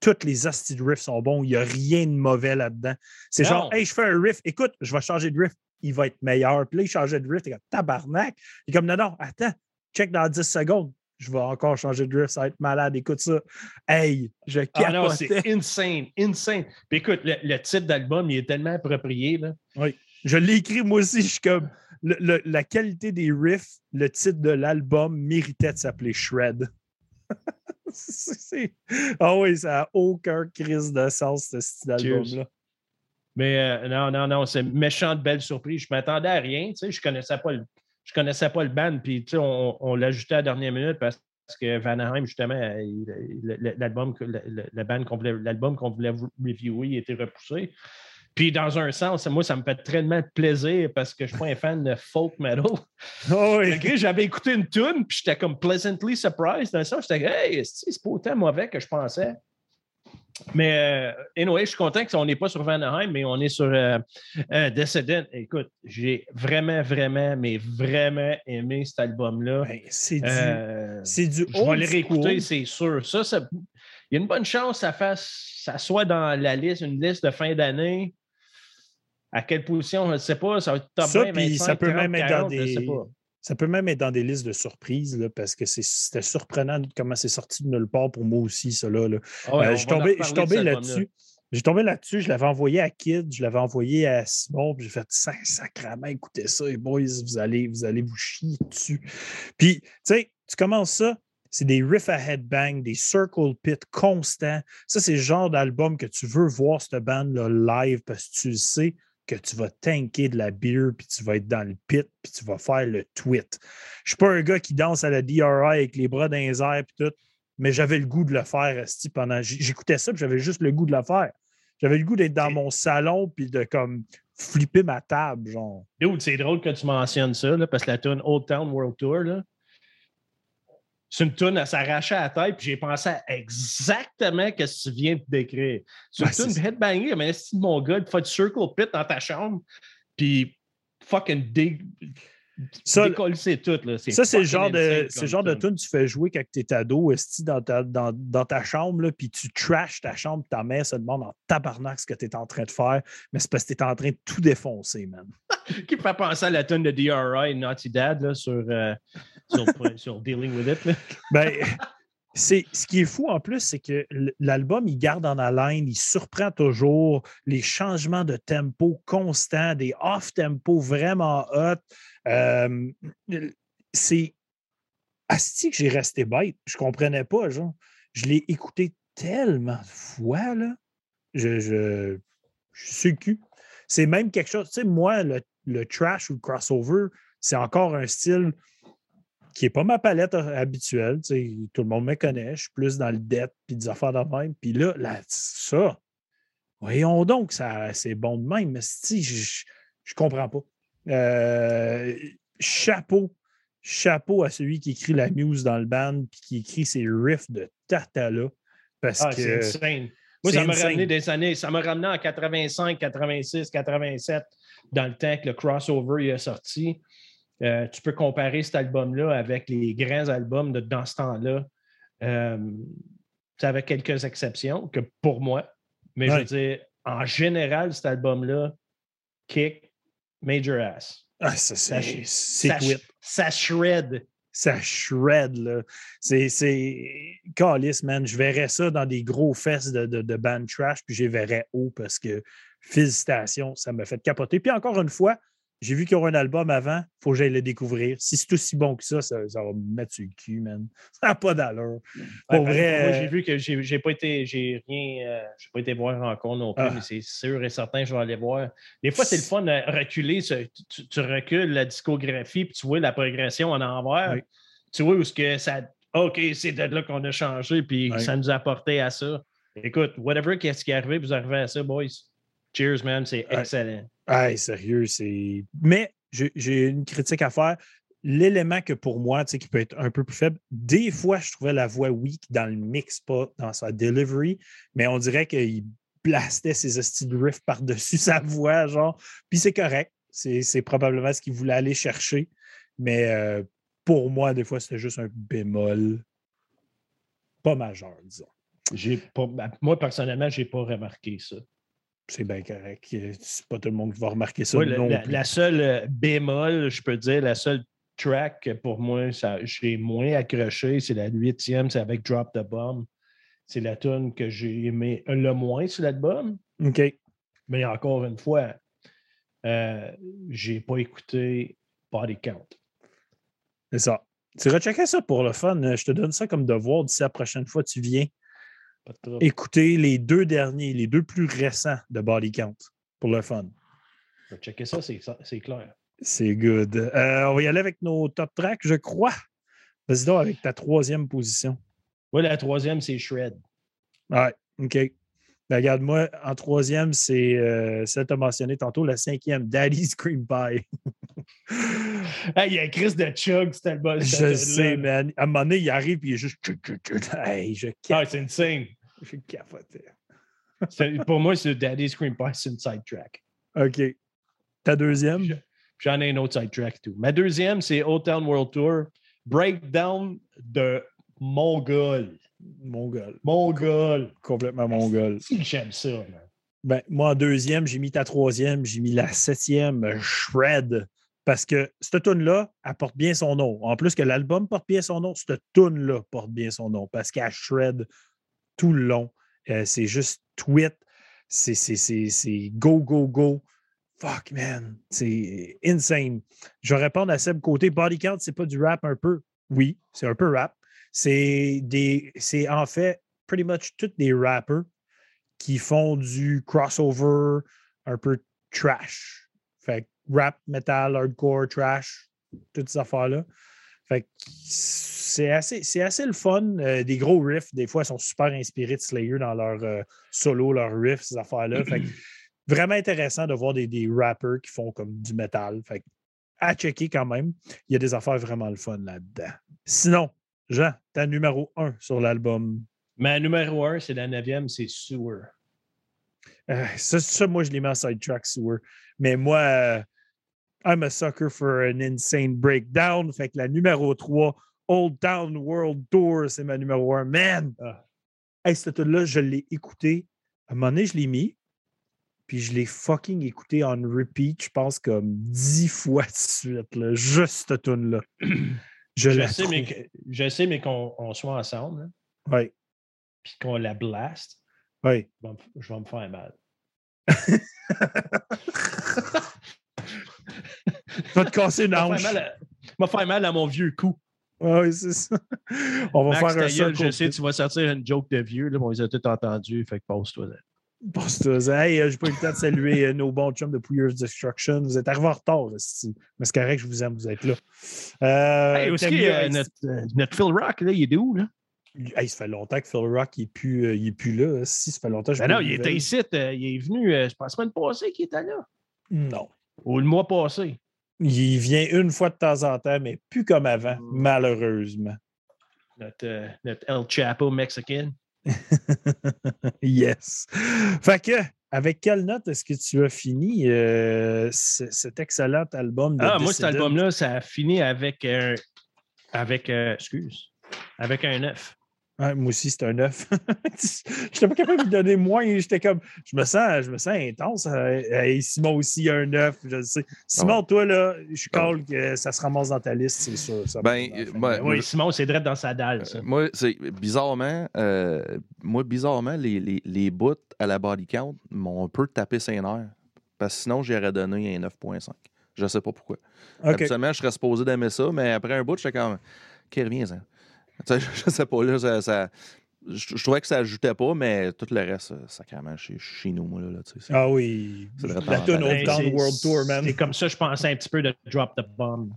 toutes les hosties de riffs sont bons. Il n'y a rien de mauvais là-dedans. C'est genre, hey, je fais un riff, écoute, je vais changer de riff, il va être meilleur. Puis là, il changeait de riff, t'es comme tabarnak. Il est comme, non, non, attends, check dans 10 secondes. Je vais encore changer de riff, ça va être malade. Écoute ça. Hey, je Ah non, c'est insane, insane. Puis écoute, le, le titre d'album, il est tellement approprié. Là. Je l'ai écrit moi aussi. Je suis comme le- le- la qualité des riffs, le titre de l'album méritait de s'appeler Shred. Ah oui, ça n'a aucun crise de sens, ce style d'album-là. Mais euh, non, non, non, c'est méchante belle surprise. Je m'attendais à rien. Tu sais, je connaissais pas le, je connaissais pas le band. Puis tu sais, on, on l'a ajouté à la dernière minute parce que Vanaheim, justement, l'album, qu'on voulait, l'album qu'on voulait reviewer il était repoussé. Puis dans un sens, moi, ça me fait tellement plaisir parce que je suis pas un fan de folk metal. Ah oui. J'avais écouté une tune, puis j'étais comme pleasantly surprised. Dans ça, j'étais hey, c'est pas autant mauvais que je pensais? Mais, euh, anyway, je suis content qu'on n'est pas sur Vanaheim, mais on est sur euh, euh, Descendant. Écoute, j'ai vraiment, vraiment, mais vraiment aimé cet album-là. Ben, c'est du, Euh, du je vais le réécouter, c'est sûr. Ça, ça- il y a une bonne chance que ça, fasse, ça soit dans la liste, une liste de fin d'année. À quelle position, je ne sais pas. Ça va être top Ça, 20, puis ça 25, peut 40, même être dans 40, je des-. Ça peut même être dans des listes de surprises, là, parce que c'était surprenant de comment c'est sorti de nulle part pour moi aussi, ça. Là. Ah ouais, Euh, je suis tombé, là-dessus. J'ai tombé là-dessus, je l'avais envoyé à Kid, je l'avais envoyé à Simon, puis j'ai fait Sac- sacrément, écoutez ça, les boys, vous allez, vous allez vous chier dessus. Puis, tu sais, tu commences ça, c'est des riffs à headbang, des circle pit constants. Ça, c'est le genre d'album que tu veux voir cette bande-là live parce que tu le sais que tu vas tanker de la bière, puis tu vas être dans le pit, puis tu vas faire le tweet. Je suis pas un gars qui danse à la DRI avec les bras dans les airs, puis tout mais j'avais le goût de le faire pendant. J'écoutais ça, puis j'avais juste le goût de le faire. J'avais le goût d'être dans mon salon, puis de comme flipper ma table, genre. Dude, c'est drôle que tu mentionnes ça, là, parce que la tune Old Town World Tour, là, c'est une tune à s'arracher à la tête, puis j'ai pensé à exactement ce que tu viens de décrire. C'est une tune c'est- headbanger, mais si mon gars, tu fais du circle pit dans ta chambre, puis fucking dé... Ça, décoller tout. Là. Ça, c'est le genre de, comme genre de tune. tu fais jouer quand tu es ado, esti, dans ta, dans, dans ta chambre, puis tu trashes ta chambre, ta mère se demande en tabarnak ce que tu es en train de faire, mais c'est parce que tu es en train de tout défoncer, man. Qui fait penser à la tune de DRI, Naughty Dad, là, sur, euh, sur, sur Dealing with It. là. Ben, c'est, ce qui est fou en plus, c'est que l'album, il garde en haleine, il surprend toujours les changements de tempo constants, des off-tempo vraiment hot. Euh, c'est Asti que j'ai resté bête. Je comprenais pas, genre. Je l'ai écouté tellement de fois, là. Je, suis le cul. C'est même quelque chose. Tu sais, moi, le, trash ou le crossover, c'est encore un style qui n'est pas ma palette euh, habituelle. tout le monde me connaît. Je suis plus dans le debt puis des affaires de même. Puis là, là, ça, voyons donc, ça, c'est bon de même. Mais si, je ne comprends pas. Euh, chapeau, chapeau à celui qui écrit la news dans le band puis qui écrit ses riffs de Tartala. Parce Ah, c'est que insane. Moi, c'est ça m'a ramené des années. Ça m'a ramené en 85, 86, 87, dans le temps que le crossover il est sorti. Euh, tu peux comparer cet album-là avec les grands albums de dans ce temps-là. Euh, ça avec quelques exceptions que pour moi. Mais je veux dire, en général, cet album-là, kick, major ass. ah, ça, Ça, c'est ça, shred. ça shred, là. C'est, c'est... Calice, man. Je verrais ça dans des gros fesses de, de, de band trash, puis je verrais haut parce que, félicitations, ça m'a fait capoter. Puis encore une fois, j'ai vu qu'il y aura un album avant, il faut que j'aille le découvrir. Si c'est aussi bon que ça, ça, ça va me mettre sur le cul, man. Ça n'a pas d'allure. Pour Ouais, vrai, Moi, euh, j'ai vu que j'ai j'ai pas été, j'ai rien, euh, j'ai pas été voir encore non plus, Ah. mais c'est sûr et certain, je vais aller voir. Des fois, c'est le fun de reculer, tu, tu recules la discographie, puis tu vois la progression en envers. Oui. Tu vois où ce que ça. OK, c'est de là qu'on a changé, puis Oui. ça nous a apporté à ça. Écoute, whatever qu'est-ce qui est arrivé, vous arrivez à ça, boys. Cheers, man, c'est excellent. Hey, sérieux, c'est. Mais j'ai une critique à faire. L'élément que pour moi, tu sais, qui peut être un peu plus faible, des fois, je trouvais la voix weak dans le mix, pas dans sa delivery, mais on dirait qu'il blastait ses hosties de riff par-dessus sa voix, genre. Puis c'est correct. C'est probablement ce qu'il voulait aller chercher. Mais euh, pour moi, des fois, c'était juste un bémol pas majeur, disons. Pas, moi, personnellement, j'ai pas remarqué ça. C'est bien correct. C'est pas tout le monde qui va remarquer ça Ouais, non la, plus. la seule euh, bémol, je peux dire, la seule track que pour moi, j'ai moins accroché, c'est la huitième, c'est avec Drop the Bomb. C'est la tune que j'ai aimé le moins sur l'album. OK. Mais encore une fois, euh, j'ai pas écouté Body Count. C'est ça. Tu recheckais ça pour le fun. Euh, Je te donne ça comme devoir d'ici la prochaine fois tu viens de écouter les deux derniers, les deux plus récents de Body Count pour le fun. Je vais checker ça, c'est, clair. C'est good. Euh, on va y aller avec nos top tracks, je crois. Vas-y donc avec ta troisième position. Ouais, la troisième, c'est Shred. Ouais, OK. Ben, regarde, moi, en troisième, c'est euh, celle que tu as mentionné tantôt, la cinquième, Daddy's Cream Pie. Hey, il y a Chris de Chug, cet album. cette je sais, man. À un moment donné, il arrive et il est juste. Hey, je, Ah, cap- c'est insane. je capotais. Pour moi, c'est Daddy's Cream Pie, c'est une side track. OK. Ta deuxième? Je- J'en ai un autre side track, tout. Ma deuxième, c'est Old Town World Tour. Breakdown de Mongol. Mongol. Mongol. Complètement mongol. Si j'aime ça, man. Ben, moi, en deuxième, j'ai mis ta troisième, j'ai mis la septième, Shred. Parce que cette tune-là, elle porte bien son nom. En plus que l'album porte bien son nom, cette tune-là porte bien son nom. Parce qu'elle shred tout le long. Euh, c'est juste tweet. C'est, c'est, c'est, c'est go, go, go. Fuck, man. C'est insane. Je vais répondre à Seb côté. Body Count, c'est pas du rap un peu? Oui, c'est un peu rap. C'est des. C'est en fait pretty much tous des rappers qui font du crossover un peu trash. Fait rap, metal, hardcore, trash, toutes ces affaires-là. Fait c'est assez, c'est assez le fun. Euh, des gros riffs, des fois, ils sont super inspirés de Slayer dans leur euh, solo, leurs riffs, ces affaires-là. Fait vraiment intéressant de voir des, des rappers qui font comme du metal. Fait à checker quand même. Il y a des affaires vraiment le fun là-dedans. Sinon, Jean, ta numéro un sur l'album. Ma numéro un, c'est la neuvième, c'est Sewer. Euh, ça, ça, moi, je l'ai mis en sidetrack sewer. Mais moi, euh, I'm a sucker for an insane breakdown. Fait que la numéro 3, Old Town World Tour, c'est ma numéro 1. Man! Ah. Hey, cette tune-là, je l'ai écouté. À un moment donné, je l'ai mis. Puis je l'ai fucking écouté en repeat, je pense comme dix fois de suite. Là, juste cette tune-là. Je, Je la sais, mais, que- je sais, mais qu'on on soit ensemble, hein, Ouais, puis qu'on la blast, ouais. je vais me- je vais me faire mal. Tu vas te casser une Je vais hanche. je vais me faire mal à mon vieux cou. Ouais, c'est ça. On va Max, faire un circle je sais, tu vas sortir une joke de vieux, là, mais on les a tous entendus, fait que passe-toi. Là. Pose-toi. Hey, euh, j'ai pas eu le temps de saluer euh, nos bons chums de Pouilleur's Destruction. Vous êtes arrivés en retard, mais c'est correct, je vous aime, vous êtes là. Euh, Hey, mieux, euh, notre, notre Phil Rock, là, il est de où, là? hey, ça fait longtemps que Phil Rock n'est plus, euh, il est plus là. Si, ça fait longtemps que je Ben non, il était ici, il est venu, je pense, la semaine passée qu'il était là. Non. Ou le mois passé. Il vient une fois de temps en temps, mais plus comme avant, Mm. malheureusement. Notre, notre El Chapo mexicain. yes. Fait que, avec quelle note est-ce que tu as fini euh, ce- cet excellent album de Ah, moi, cet album-là, ça a fini avec un. Avec. euh, excuse. Avec un 9. Ouais, moi aussi, c'est un 9. Je n'étais pas capable de lui donner moins. J'étais comme, je me sens, je me sens intense. Euh, Simon aussi, un 9, je le sais. Simon, toi, là, je suis Ah. call que ça se ramasse dans ta liste, c'est sûr. ça. Ben, euh, moi- Oui, Simon, c'est direct dans sa dalle, ça. Euh, Moi, c'est bizarrement, euh, moi, bizarrement, les, les, les bouts à la body count m'ont un peu tapé ses nerfs. Parce que sinon, j'aurais donné un 9.5. Je sais pas pourquoi. OK. Habituellement, je serais supposé d'aimer ça, mais après un bout, j'étais comme. Qui revient, sais, je sais pas, là, ça. ça- je, je trouvais que ça ajoutait pas, mais tout le reste, sacrément, chez, chez nous, moi, là, là, tu sais. c'est- Ah oui. C'est La Ben, c'est- World Tour, man. C'est comme ça, je pensais un petit peu de Drop the Bomb.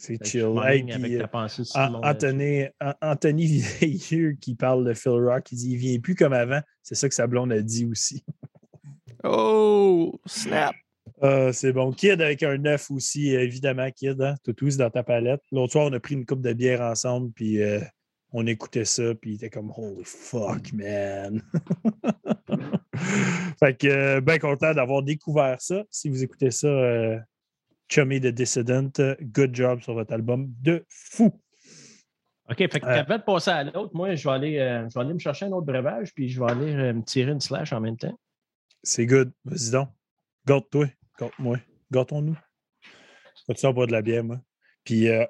C'est Fait que je chill. m'enligne Hey, puis, avec euh, ta pensée, An- Simon, Anthony, An- Anthony qui parle de Phil Rock, il dit il vient plus comme avant. C'est ça que sa blonde a dit aussi. Oh! Snap! Ah, c'est bon. Kid avec un 9 aussi, évidemment, Kid. Hein? T'as tous dans ta palette. L'autre soir, on a pris une coupe de bière ensemble, puis euh, on écoutait ça, puis il était comme Holy fuck, man. fait que, euh, bien content d'avoir découvert ça. Si vous écoutez ça, euh, Chummy the Dissident, good job sur votre album de fou. OK, fait que Euh, avant de passer à l'autre, moi, je vais, aller, je vais aller me chercher un autre breuvage, puis je vais aller me tirer une slash en même temps. C'est good. Vas-y donc. Gâte-toi. Gâte-moi. Gâtons-nous. De ça, pas de la bière, moi. Puis, euh,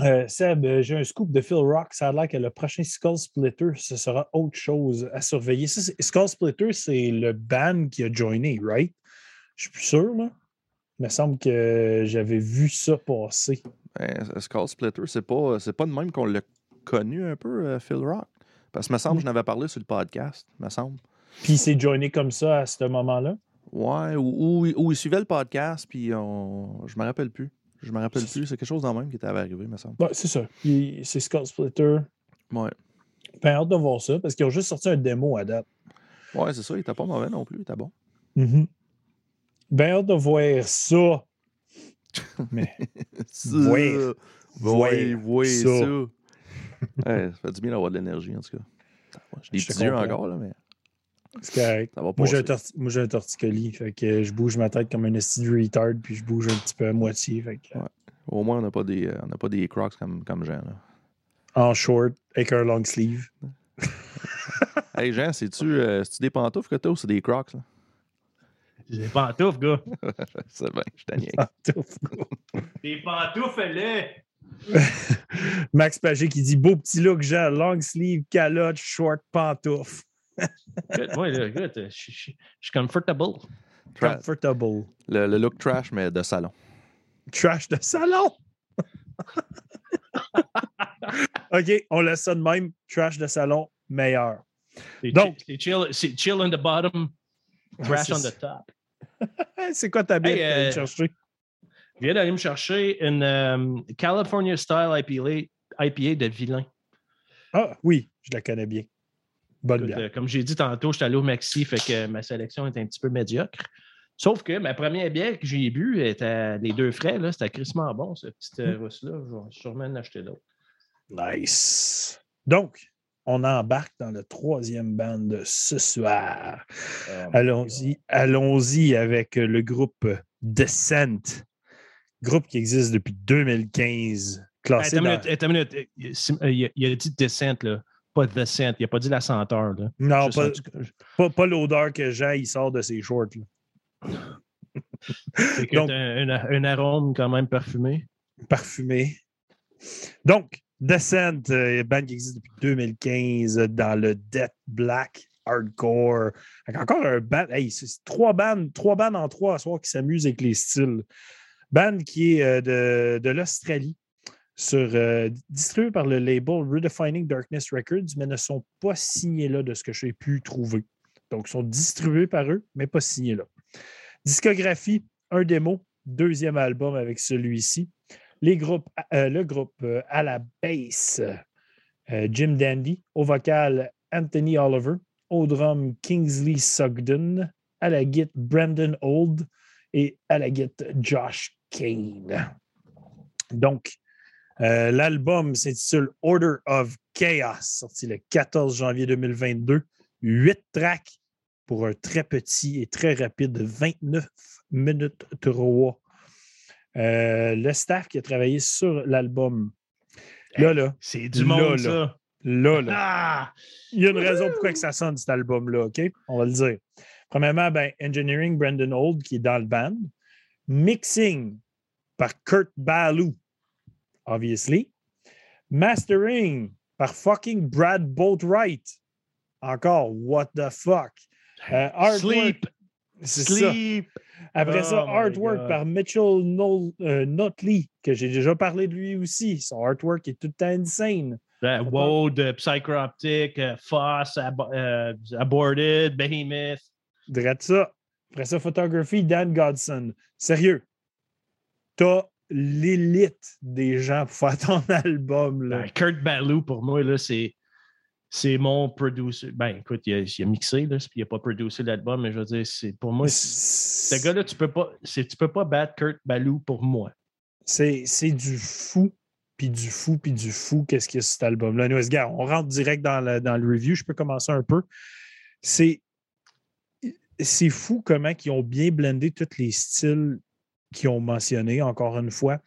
euh, Seb, euh, j'ai un scoop de Phil Rock. Ça a l'air que le prochain Skull Splitter, ce sera autre chose à surveiller. Ça, Skull Splitter, c'est le band qui a joiné, right? Je suis plus sûr, là. Il me semble que j'avais vu ça passer. Ben, Skull Splitter, c'est pas, c'est pas de même qu'on l'a connu un peu, euh, Phil Rock. Parce que me semble que je n'avais parlé sur le podcast, me semble. Puis il s'est joiné comme ça à ce moment-là? Ouais, ou, ou- ou il suivait le podcast, puis on... je me rappelle plus. Je me rappelle plus. C'est quelque chose dans le même qui était arrivé, me semble. Ouais, c'est ça. C'est Skull Splitter. Ouais. Ben, hâte de voir ça parce qu'ils ont juste sorti un démo à date. Ouais, c'est ça. Il était pas mauvais non plus. Il était bon. Ben, hâte de voir ça. Mais. Ouais, Voir ouais, ça. ça. Ouais, ça fait du bien d'avoir de l'énergie, en tout cas. Je des petits yeux encore, là, mais c'est correct. ça va Moi, j'ai un, passer. torti- moi, j'ai un torticolis. Fait que je bouge ma tête comme un esti de retard, puis je bouge un petit peu à moitié. Fait que, Ouais. Au moins, on n'a pas des, euh, on pas des crocs comme, comme Jean. Là. En short, avec un long sleeve. Hey, Jean, c'est-tu euh, c'est-tu des pantoufles que t'as ou c'est des crocs? Là? J'ai pantoufles, gars. c'est bien, je t'en Ah, Des pantoufles, là. Max Pagé qui dit Beau petit look, Jean, long sleeve, calotte, short, pantoufle. Good, ouais, là, good. Je je- je suis comfortable. Tra- Comfortable. le, le look trash, mais de salon. Trash de salon? OK, on laisse ça de même. Trash de salon, meilleur. C'est Donc- c'est chill, c'est chill on the bottom, trash on the top. C'est quoi ta bière Hey, euh, chercher? Je viens d'aller me chercher une euh, California Style IPA, IPA de vilain. Ah oui, je la connais bien. Bonne Écoute, bière. euh, comme j'ai dit tantôt, je suis allé au Maxi, fait que ma sélection est un petit peu médiocre. Sauf que ma première bière que j'ai bu était les deux frais, là, c'était crissement bon, ce petit euh, russe-là. Je vais sûrement en acheter d'autres. Nice. Donc, on embarque dans le troisième band de ce soir. Euh, Allons-y, allons-y avec le groupe Descent, groupe qui existe depuis 2015, classé dans... minute. Il, Sim- euh, il a- il dit descente, là? Pas descente. Il n'a pas dit la senteur, là. Non, pas, pas, pas l'odeur que Jean il sort de ses shorts. là. C'est que Donc- un, un- un arôme quand même parfumé. Parfumé. Donc, Descent, euh, band qui existe depuis 2015 euh, dans le Death Black Hardcore. Encore un band. Hey, c'est trois bandes, trois bandes en trois à soir qui s'amusent avec les styles. Band qui est euh, de, de l'Australie, sur, euh, distribué par le label Redefining Darkness Records, mais ne sont pas signés là de ce que j'ai pu trouver. Donc, sont distribués par eux, mais pas signés là. Discographie, un démo, deuxième album avec celui-ci. Les groupes, euh, le groupe euh, à la basse, Jim Dandy, au vocal, Anthony Oliver, au drum, Kingsley Sugden, à la guitare, Brandon Old et à la guitare, Josh Kane. Donc, euh, l'album s'intitule Order of Chaos, sorti le 14 janvier 2022. Huit tracks pour un très petit et très rapide 29 minutes 3. Euh, le staff qui a travaillé sur l'album. Là, là, C'est du monde, là. ça. là, là. Ah! Il y a une raison pourquoi que ça sonne cet album-là, OK? On va le dire. Premièrement, ben, Engineering, Brandon Old, qui est dans le band. Mixing par Kurt Ballou, obviously. Mastering par fucking Brad Boatwright. Encore, what the fuck? Euh, artwork, Sleep. ça. Sleep. Après ça, Oh artwork par Mitchell Nol- euh, Notley, que j'ai déjà parlé de lui aussi. Son artwork est tout le temps insane. Euh, Woad, euh, Psychroptic, euh, Foss, Ab- euh, Aborted, Behemoth. Drette ça. Après ça, photographie, Dan Godson. Sérieux, t'as l'élite des gens pour faire ton album. Là. Ben, Kurt Ballou, pour moi, là, c'est. C'est mon producer. Ben, écoute, il a, il a mixé, là, puis il n'a pas producé l'album, mais je veux dire, c'est pour moi, ce gars-là, tu peux pas, c'est- tu peux pas battre Kurt Ballou pour moi. c'est du fou, puis du fou, puis du fou. Qu'est-ce qu'il y a sur cet album-là? Gars, on rentre direct dans le, dans le review. Je peux commencer un peu. C'est c'est fou comment ils ont bien blendé tous les styles qu'ils ont mentionnés, encore une fois.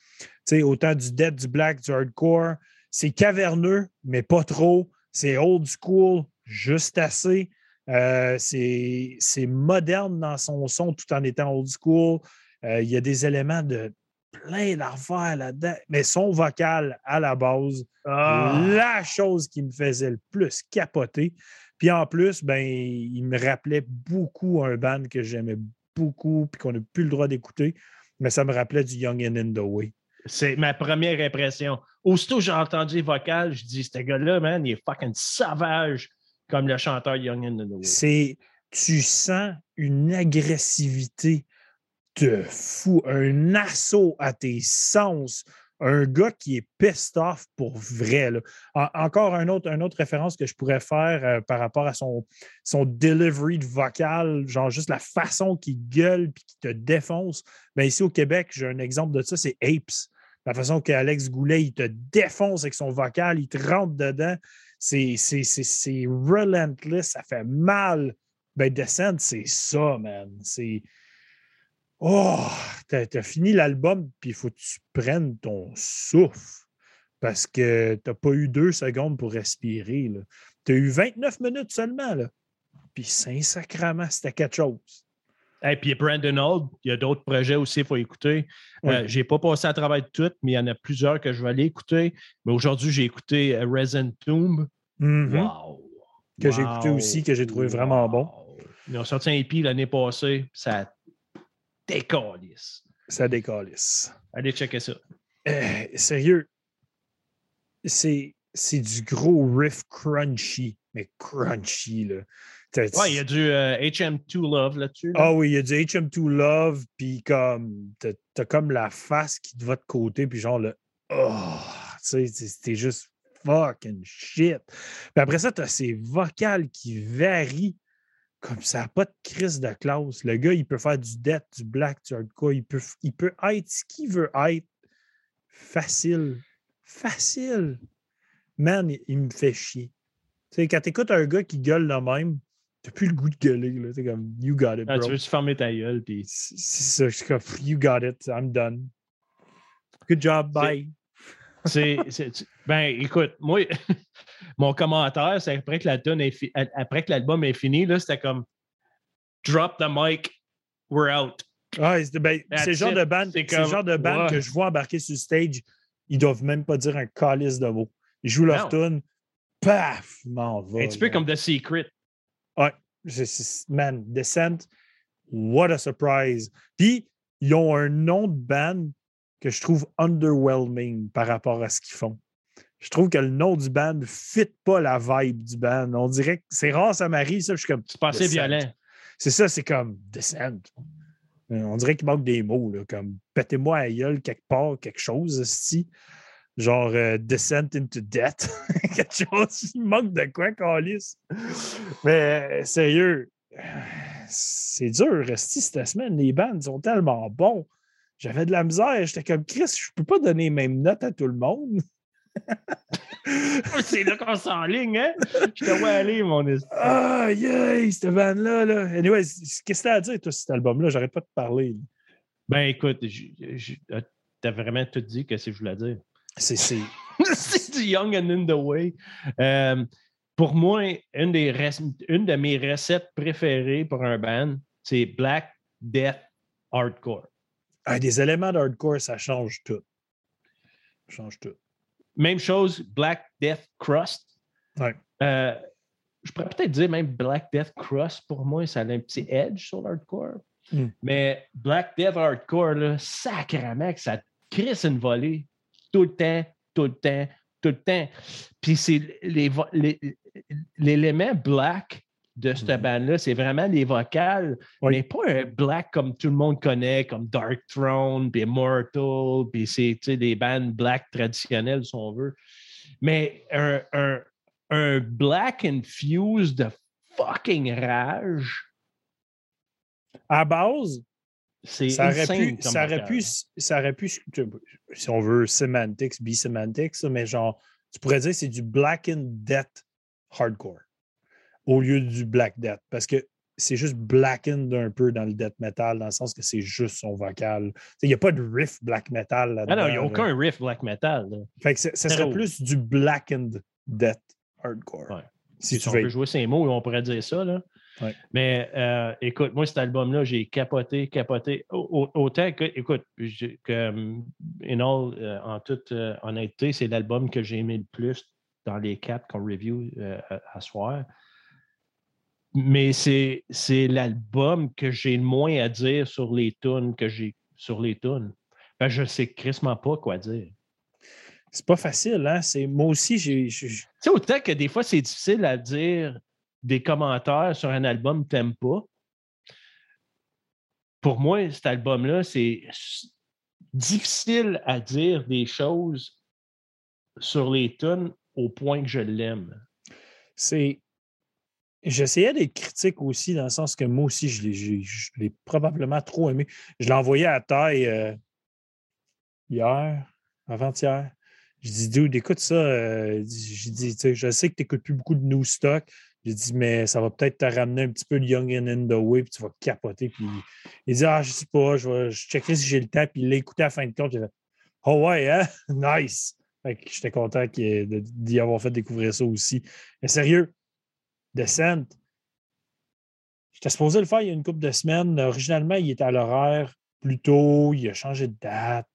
Autant du dead, du black, du hardcore. C'est caverneux, mais pas trop. C'est old school, juste assez. Euh, c'est c'est moderne dans son son tout en étant old school. Euh, il y a des éléments de plein d'affaires là-dedans. Mais son vocal à la base, Ah! la chose qui me faisait le plus capoter. Puis en plus, ben, il me rappelait beaucoup un band que j'aimais beaucoup puis qu'on n'a plus le droit d'écouter. Mais ça me rappelait du Young and in the Way. C'est ma première impression. Aussitôt que j'ai entendu les vocales, je dis, ce gars-là, man, il est fucking sauvage comme le chanteur Young and the Way. C'est, tu sens une agressivité de fou, un assaut à tes sens, un gars qui est pissed off pour vrai. encore un autre, une autre référence que je pourrais faire euh, par rapport à son, son delivery de vocal, genre juste la façon qu'il gueule puis qu'il te défonce. Ben ici au Québec, j'ai un exemple de ça, c'est Apes. La façon qu'Alex Goulet, il te défonce avec son vocal, il te rentre dedans. C'est relentless, ça fait mal. Ben, Descent, c'est ça, man. C'est. Oh, t'as, fini l'album, puis il faut que tu prennes ton souffle. Parce que t'as pas eu deux secondes pour respirer. Tu as eu 29 minutes seulement. Là. Puis Saint-Sacrement, c'était quelque chose. Et puis Brandon Old, il y a d'autres projets aussi, il faut écouter. Euh, j'ai pas passé à travers de toutes, mais il y en a plusieurs que je vais aller écouter. Mais aujourd'hui, j'ai écouté euh, Resin Tomb. Mhm. Wow! Que j'ai écouté aussi, que j'ai trouvé vraiment bon. Ils ont sorti un EP l'année passée, ça décalisse. Ça décalisse. Allez checker ça. Euh, sérieux, c'est, c'est du gros riff crunchy, mais crunchy. Là. T'as- Ouais, il y a du euh, HM2 Love là-dessus. là. Ah oui, il y a du HM2 Love, puis comme, t'as, t'as comme la face qui te va de côté, puis genre le Oh, tu sais, t'es juste fucking shit. Puis après ça, t'as ces vocales qui varient comme ça n'a pas de crise de classe. Le gars, il peut faire du death, du black, du hardcore, il peut, il peut être ce qu'il veut être. Facile. Facile. Man, il, il me fait chier. Tu sais, quand t'écoutes un gars qui gueule le même, t'as plus le goût de gueuler. T'es comme, you got it, Ah, bro. tu veux-tu fermer ta gueule? Puis... C'est c'est ça, je suis comme, you got it, I'm done. Good job, bye. C'est, ben, écoute, moi, mon commentaire, c'est après que la tune est fi- après que l'album est fini, là, c'était comme drop the mic, we're out. Ah, c'est ben, c'est le genre de band, C'est c'est le comme, genre de band ouais. que je vois embarquer sur le stage, ils doivent même pas dire un calice de mots. Ils jouent leur tune, paf, m'en va. un petit peu comme The Secret. Ouais, man, Descent, what a surprise. Puis, ils ont un nom de band que je trouve underwhelming par rapport à ce qu'ils font. Je trouve que le nom du band ne fit pas la vibe du band. On dirait que c'est rare, ça m'arrive, ça. Je suis comme, C'est pas assez violent. C'est ça, c'est comme Descent. Euh, On dirait qu'il manque des mots, là, comme pétez-moi à gueule quelque part, quelque chose, si. Genre euh, Descent into Death. quelque chose. Il manque de quoi, Calis? Mais euh, sérieux, euh, c'est dur, Resti, cette semaine. Les bands sont tellement bons. J'avais de la misère. J'étais comme Chris, je peux pas donner les mêmes notes à tout le monde. c'est là qu'on s'enligne, hein? Je te vois aller, mon esti. Ah, yeah, cette band-là. Là. Anyway, qu'est-ce que t'as à dire, toi, cet album-là? J'arrête pas de parler. là. Ben, écoute, euh, t'as vraiment tout dit que c'est que je voulais dire. C'est. c'est- c'est du Young and in the Way. Euh, pour moi, une, des rec- une de mes recettes préférées pour un band, c'est Black Death Hardcore. Ah, des éléments de hardcore, ça change tout. Ça change tout. Même chose, Black Death Crust. Ouais. Euh, je pourrais peut-être dire même Black Death Cross, pour moi, ça a un petit edge sur l'hardcore. Hmm. Mais Black Death Hardcore, là, sacrément que ça crisse une volée tout le temps, tout le temps, tout le temps. Puis c'est les vo- les- l'élément black de cette Mhm. bande-là, c'est vraiment les vocales, Oui. mais pas un black comme tout le monde connaît, comme Dark Throne, puis Immortal, puis c'est des bandes black traditionnelles, si on veut. Mais un, un, un black infused de fucking rage, À base, c'est ça aurait, pu, ça, aurait pu, ça aurait pu, si on veut, semantics, be-semantics, mais genre, tu pourrais dire que c'est du black and death hardcore au lieu du black death. Parce que c'est juste blackened un peu dans le death metal, dans le sens que c'est juste son vocal. Il n'y a pas de riff black metal là Ah non, il n'y a aucun riff black metal. là. Fait que ça serait plus du blackened death hardcore. Ouais. Si tu on veux. peut jouer ces mots, on pourrait dire ça. Là. Ouais. Mais euh, écoute, moi, cet album-là, j'ai capoté, capoté. Au- au- autant que, écoute, que, in all, euh, en toute euh, honnêteté, c'est l'album que j'ai aimé le plus dans les quatre qu'on review à, à soir. Mais c'est c'est l'album que j'ai le moins à dire sur les tunes que j'ai sur les tunes. Ben, je sais crissement pas quoi dire. C'est pas facile, hein? C'est, moi aussi, j'ai. j'ai- Tu sais, autant que des fois, c'est difficile à dire des commentaires sur un album que tu n'aimes pas. Pour moi, cet album-là, c'est difficile à dire des choses sur les tunes au point que je l'aime. c'est. J'essayais d'être critique aussi, dans le sens que moi aussi, je l'ai, je probablement trop aimé. Je l'ai envoyé à taille euh, hier, avant-hier. Je dis, dude, écoute ça. euh, tu sais, je sais que tu n'écoutes plus beaucoup de new stock. J'ai dit, mais ça va peut-être te ramener un petit peu de Young and in the Way, puis tu vas capoter. Puis il dit, ah, je sais pas, je, vais, je checkerai si j'ai le temps. Puis il l'a écouté à la fin de compte. J'ai fait, oh ouais, hein? Nice. Fait j'étais content d'y avoir fait découvrir ça aussi. Mais sérieux, Descent, j'étais supposé le faire il y a une couple de semaines. Originalement, il était à l'horaire plus tôt, il a changé de date.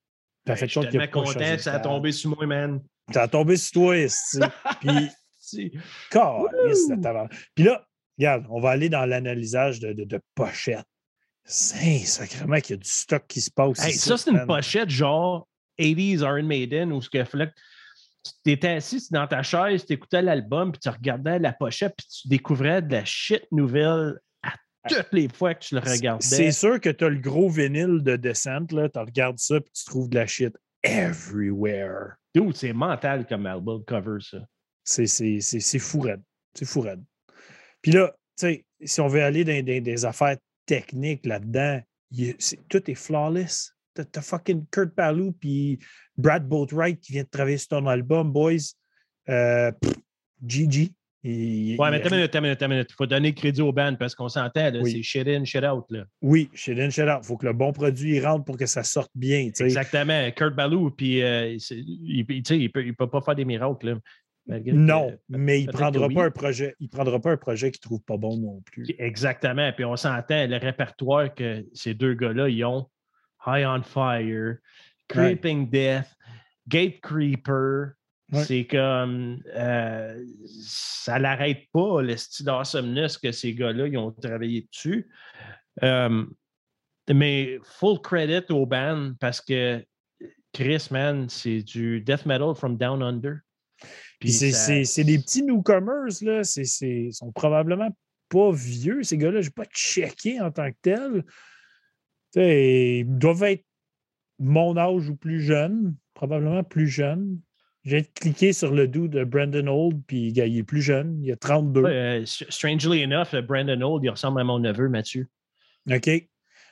T'as fait Ben, suis compte qu'il a pas content de ça a tombé sur moi, man. Ça a tombé sur toi. Puis, de. Puis là, regarde, on va aller dans l'analysage de, de, de pochettes. C'est sacrément qu'il y a du stock qui se passe. Hey, ici, ça, c'est une pochette genre 80s Iron Maiden où ce que que tu étais assis dans ta chaise, tu écoutais l'album, puis tu regardais la pochette, puis tu découvrais de la shit nouvelle à toutes les fois que tu le regardais. C'est sûr que tu as le gros vinyle de Descent, là. Tu regardes ça, puis tu trouves de la shit everywhere. Dude, c'est mental comme album cover, ça. C'est, fou raide. C'est fou raide. Puis là, tu sais, si on veut aller dans, dans des affaires techniques là-dedans, tout est flawless. T'as, fucking Kurt Ballou puis Brad Boatwright qui vient de travailler sur ton album, boys. Euh, pff, GG. Ouais, mais t'as une minute, t'as une minute, t'as une minute. Il faut donner crédit au band parce qu'on s'entend, Oui. c'est shit in, shit out. Là. Oui, shit in, shit out. Il faut que le bon produit il rentre pour que ça sorte bien. Exactement. Kurt Ballou, puis euh, il, il, peut, il peut pas faire des miracles. Là. Que- Non, mais il ne prendra, oui. pas un projet, il prendra pas un projet qu'il ne trouve pas bon non plus. Exactement. Puis on s'entend, le répertoire que ces deux gars-là, ils ont High on Fire, Creeping Death, Gate Creeper. Ouais. C'est comme. euh, ça l'arrête pas, le style d'Awesomeness que ces gars-là, ils ont travaillé dessus. Euh, mais full credit au band parce que Chris, man, c'est du death metal from down under. Puis c'est, ça- c'est- c'est des petits newcomers, là. C'est, c'est- ils sont probablement pas vieux, ces gars-là. Je n'ai pas checké en tant que tel. Tu sais, Ils doivent être mon âge ou plus jeune, probablement plus jeune. J'ai cliqué sur le doux de Brandon Old, puis il est plus jeune, il a 32. Ouais, euh, strangely enough, Brandon Old, il ressemble à mon neveu, Mathieu. OK?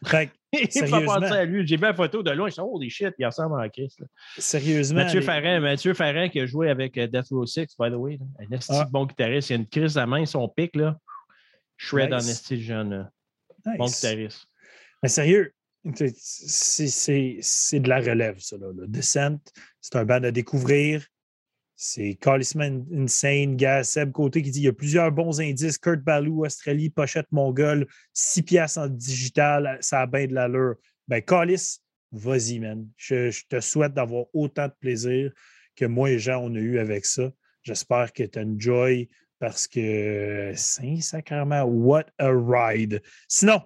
Fait Il penser à lui. J'ai vu la photo de loin, je suis oh, des shit, il ressemble à Chris. là. sérieusement. Mathieu Ferrand, Mathieu Ferrand qui a joué avec euh, Death Row 6, by the way. là. Un esti Ah. bon guitariste. Il a une crise à main, son pic, là. Shred en Nice. esti jeune. Bon guitariste. Mais sérieux, c'est- de la relève, ça. Là. Le Descent, c'est un band à découvrir. C'est calissement insane. Gars, Seb Côté qui dit il y a plusieurs bons indices. Kurt Ballou, Australie, Pochette Mongol, 6 piastres en digital, ça a bien de l'allure. Ben, Calis, vas-y, man. Je, te souhaite d'avoir autant de plaisir que moi et Jean, on a eu avec ça. J'espère que tu enjoy parce que Saint-Sacrement, what a ride. Sinon,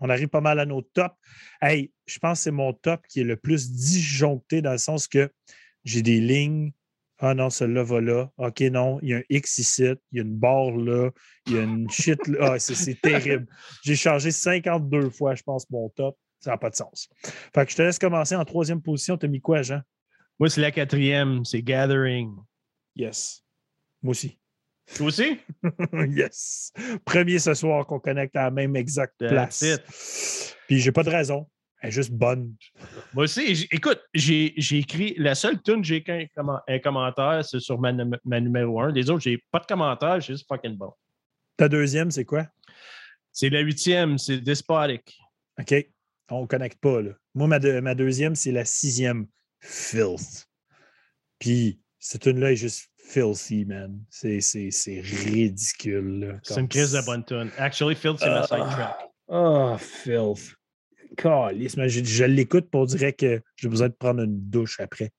on arrive pas mal à nos tops. Hey, je pense que c'est mon top qui est le plus disjoncté dans le sens que j'ai des lignes. Ah non, celle-là va là. OK, non, il y a un X ici, il y a une barre là, il y a une shit là. Ah, c'est- terrible. J'ai changé 52 fois, je pense, mon top. Ça n'a pas de sens. Fait que je te laisse commencer en troisième position. Tu as mis quoi, Jean? Moi, c'est la quatrième, c'est Gathering. Yes. Moi aussi. Toi aussi? yes. Premier ce soir qu'on connecte à la même exacte place. it. Puis j'ai pas de raison. Elle est juste bonne. Moi aussi, écoute, j'ai j'ai écrit, la seule tune j'ai écrit un, commen- un commentaire, c'est sur ma, num- ma numéro un. Les autres, j'ai pas de commentaire, c'est juste fucking bon. Ta deuxième, c'est quoi? C'est la huitième, c'est Despotic. OK. On ne connecte pas, là. Moi, ma, ma deuxième, c'est la sixième. Filth. Puis, cette tune-là est juste filthy, man. C'est c'est- c'est ridicule. là, C'est une crise de bonne tune. Actually, Phil, c'est ma Ah. sidetrack. Oh, filth. Calisse, man, Je, je l'écoute pour dire que j'ai besoin de prendre une douche après.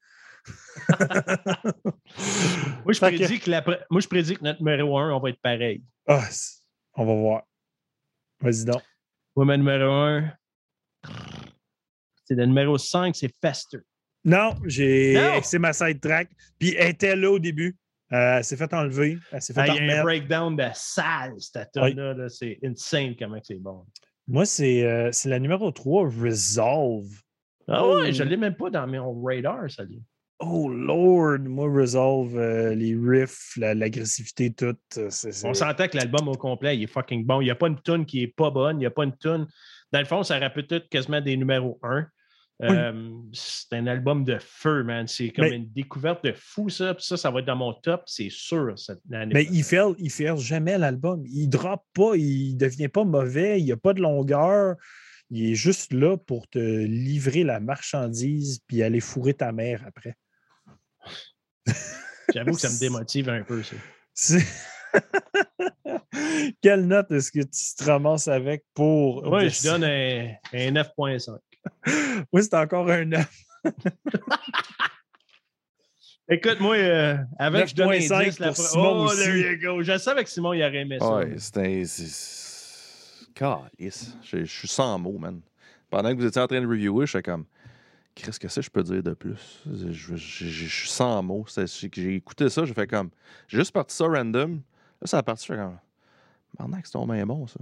Moi, je que- prédis que, pre- moi, je prédis que notre numéro un, on va être pareil. Ah, on va voir. Vas-y donc. Moi, ma numéro un, c'est le numéro 5, c'est Fester. Non, j'ai. C'est ma side track. Puis elle était là au début. Euh, elle s'est fait enlever. Elle s'est fait Ah, Il y a un breakdown de salle, cette Oui. là. C'est insane comment c'est bon. Moi, c'est euh, c'est la numéro 3, Resolve. Ah Oh. ouais, je ne l'ai même pas dans mon radar, ça. lui. Oh Lord, moi, Resolve, euh, les riffs, la- l'agressivité, tout. c'est- c'est- On s'entend que l'album au complet, il est fucking bon. Il n'y a pas une tune qui est pas bonne. Il n'y a pas une tune. Dans le fond, ça aurait peut-être quasiment des numéros 1. C'est un album de feu, man. C'est comme Mais- une découverte de fou, ça. Puis ça, ça va être dans mon top, c'est sûr, cette année. Mais il fait, il fait jamais l'album. Il drop pas, il devient pas mauvais, il n'y a pas de longueur. Il est juste là pour te livrer la marchandise puis aller fourrer ta mère après. J'avoue que ça me démotive un peu, ça. Quelle note est-ce que tu te ramasses avec pour. Oui, je donne un, un 9.5. Oui, c'est encore un 9. Écoute, moi, euh, que je donne un 9.5 10, la pro- Simon Oh, aussi. there you go. Je savais que Simon, il aurait aimé ça. Ouais, c'était. c'est- Calisse. Je je suis sans mots, man. Pendant que vous étiez en train de reviewer, je suis comme. Qu'est-ce que c'est, je peux dire de plus? Je, je- je- je suis sans mots. J'ai écouté ça, j'ai fait comme. J'ai juste parti ça random. Là, ça a parti, je fais comme. Tabarnak, c'est tombé bon, ça.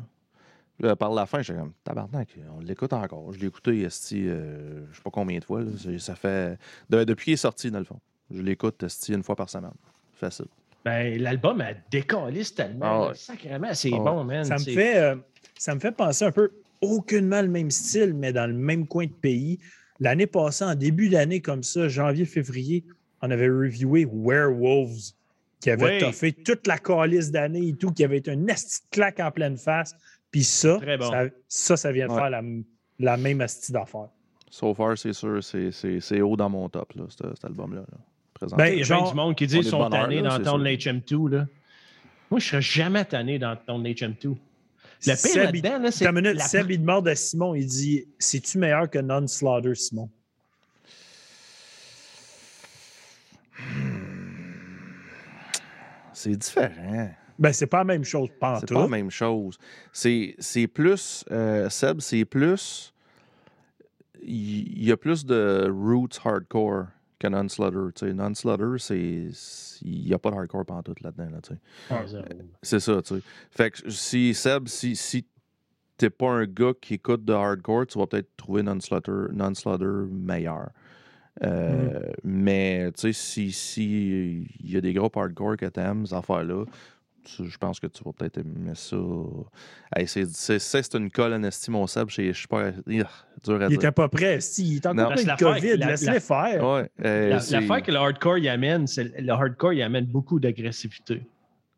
Là, par la fin, j'étais comme. Tabarnak, on l'écoute encore. Je l'ai écouté, esti, euh, je sais pas combien de fois. là. Ça fait. de- depuis qu'il est sorti, dans le fond. Je l'écoute, esti, une fois par semaine. Facile. Ben, l'album a décollé tellement. Ah ouais. Sacrément, c'est Ah bon, man. Ça me, fait, euh, ça me fait penser un peu, aucunement le même style, mais dans le même coin de pays. L'année passée, en début d'année comme ça, janvier, février, on avait reviewé Werewolves, qui avait Oui. toffé toute la calice d'année et tout, qui avait été un de claque en pleine face. Puis ça, bon. ça, ça, ça vient de Ouais. faire la, la même asti d'affaires. So far, c'est sûr, c'est- haut dans mon top, là, cet, cet album-là. Là. Ben, Il y a du monde qui dit qu'ils sont tannés d'entendre sûr. l'HM2. Là. Moi, je serais jamais tanné d'entendre l'HM2. Le pire là-dedans, là, c'est. Minute, la- Seb, il demande à Simon, il dit C'est-tu meilleur que Non-Slaughter, Simon? C'est différent. Ben, c'est pas la même chose, pas C'est pas la même chose. C'est c'est plus. euh, Seb, c'est plus. Il y, a plus de roots hardcore que sais. Non-Slaughter, c'est. Il n'y a pas de hardcore tout là-dedans. Là, tu sais. Ah. C'est ça, tu sais. Fait que si Seb, si, si t'es pas un gars qui écoute de hardcore, tu vas peut-être trouver Non-Slaughter non meilleur. Euh, Mais, tu sais, si, si il y a des groupes hardcore que t'aimes, ces affaires-là, je pense que tu vas peut-être aimer ça. Hey, c'est, c'est, c'est, c'est une colle en estime, mon Seb. Je suis pas. Ih, dur à Il était pas prêt. Si, il est encore plein de COVID. la- Laisse-les la- faire. Ouais, euh, L'affaire que le hardcore y amène, c'est le hardcore y amène beaucoup d'agressivité.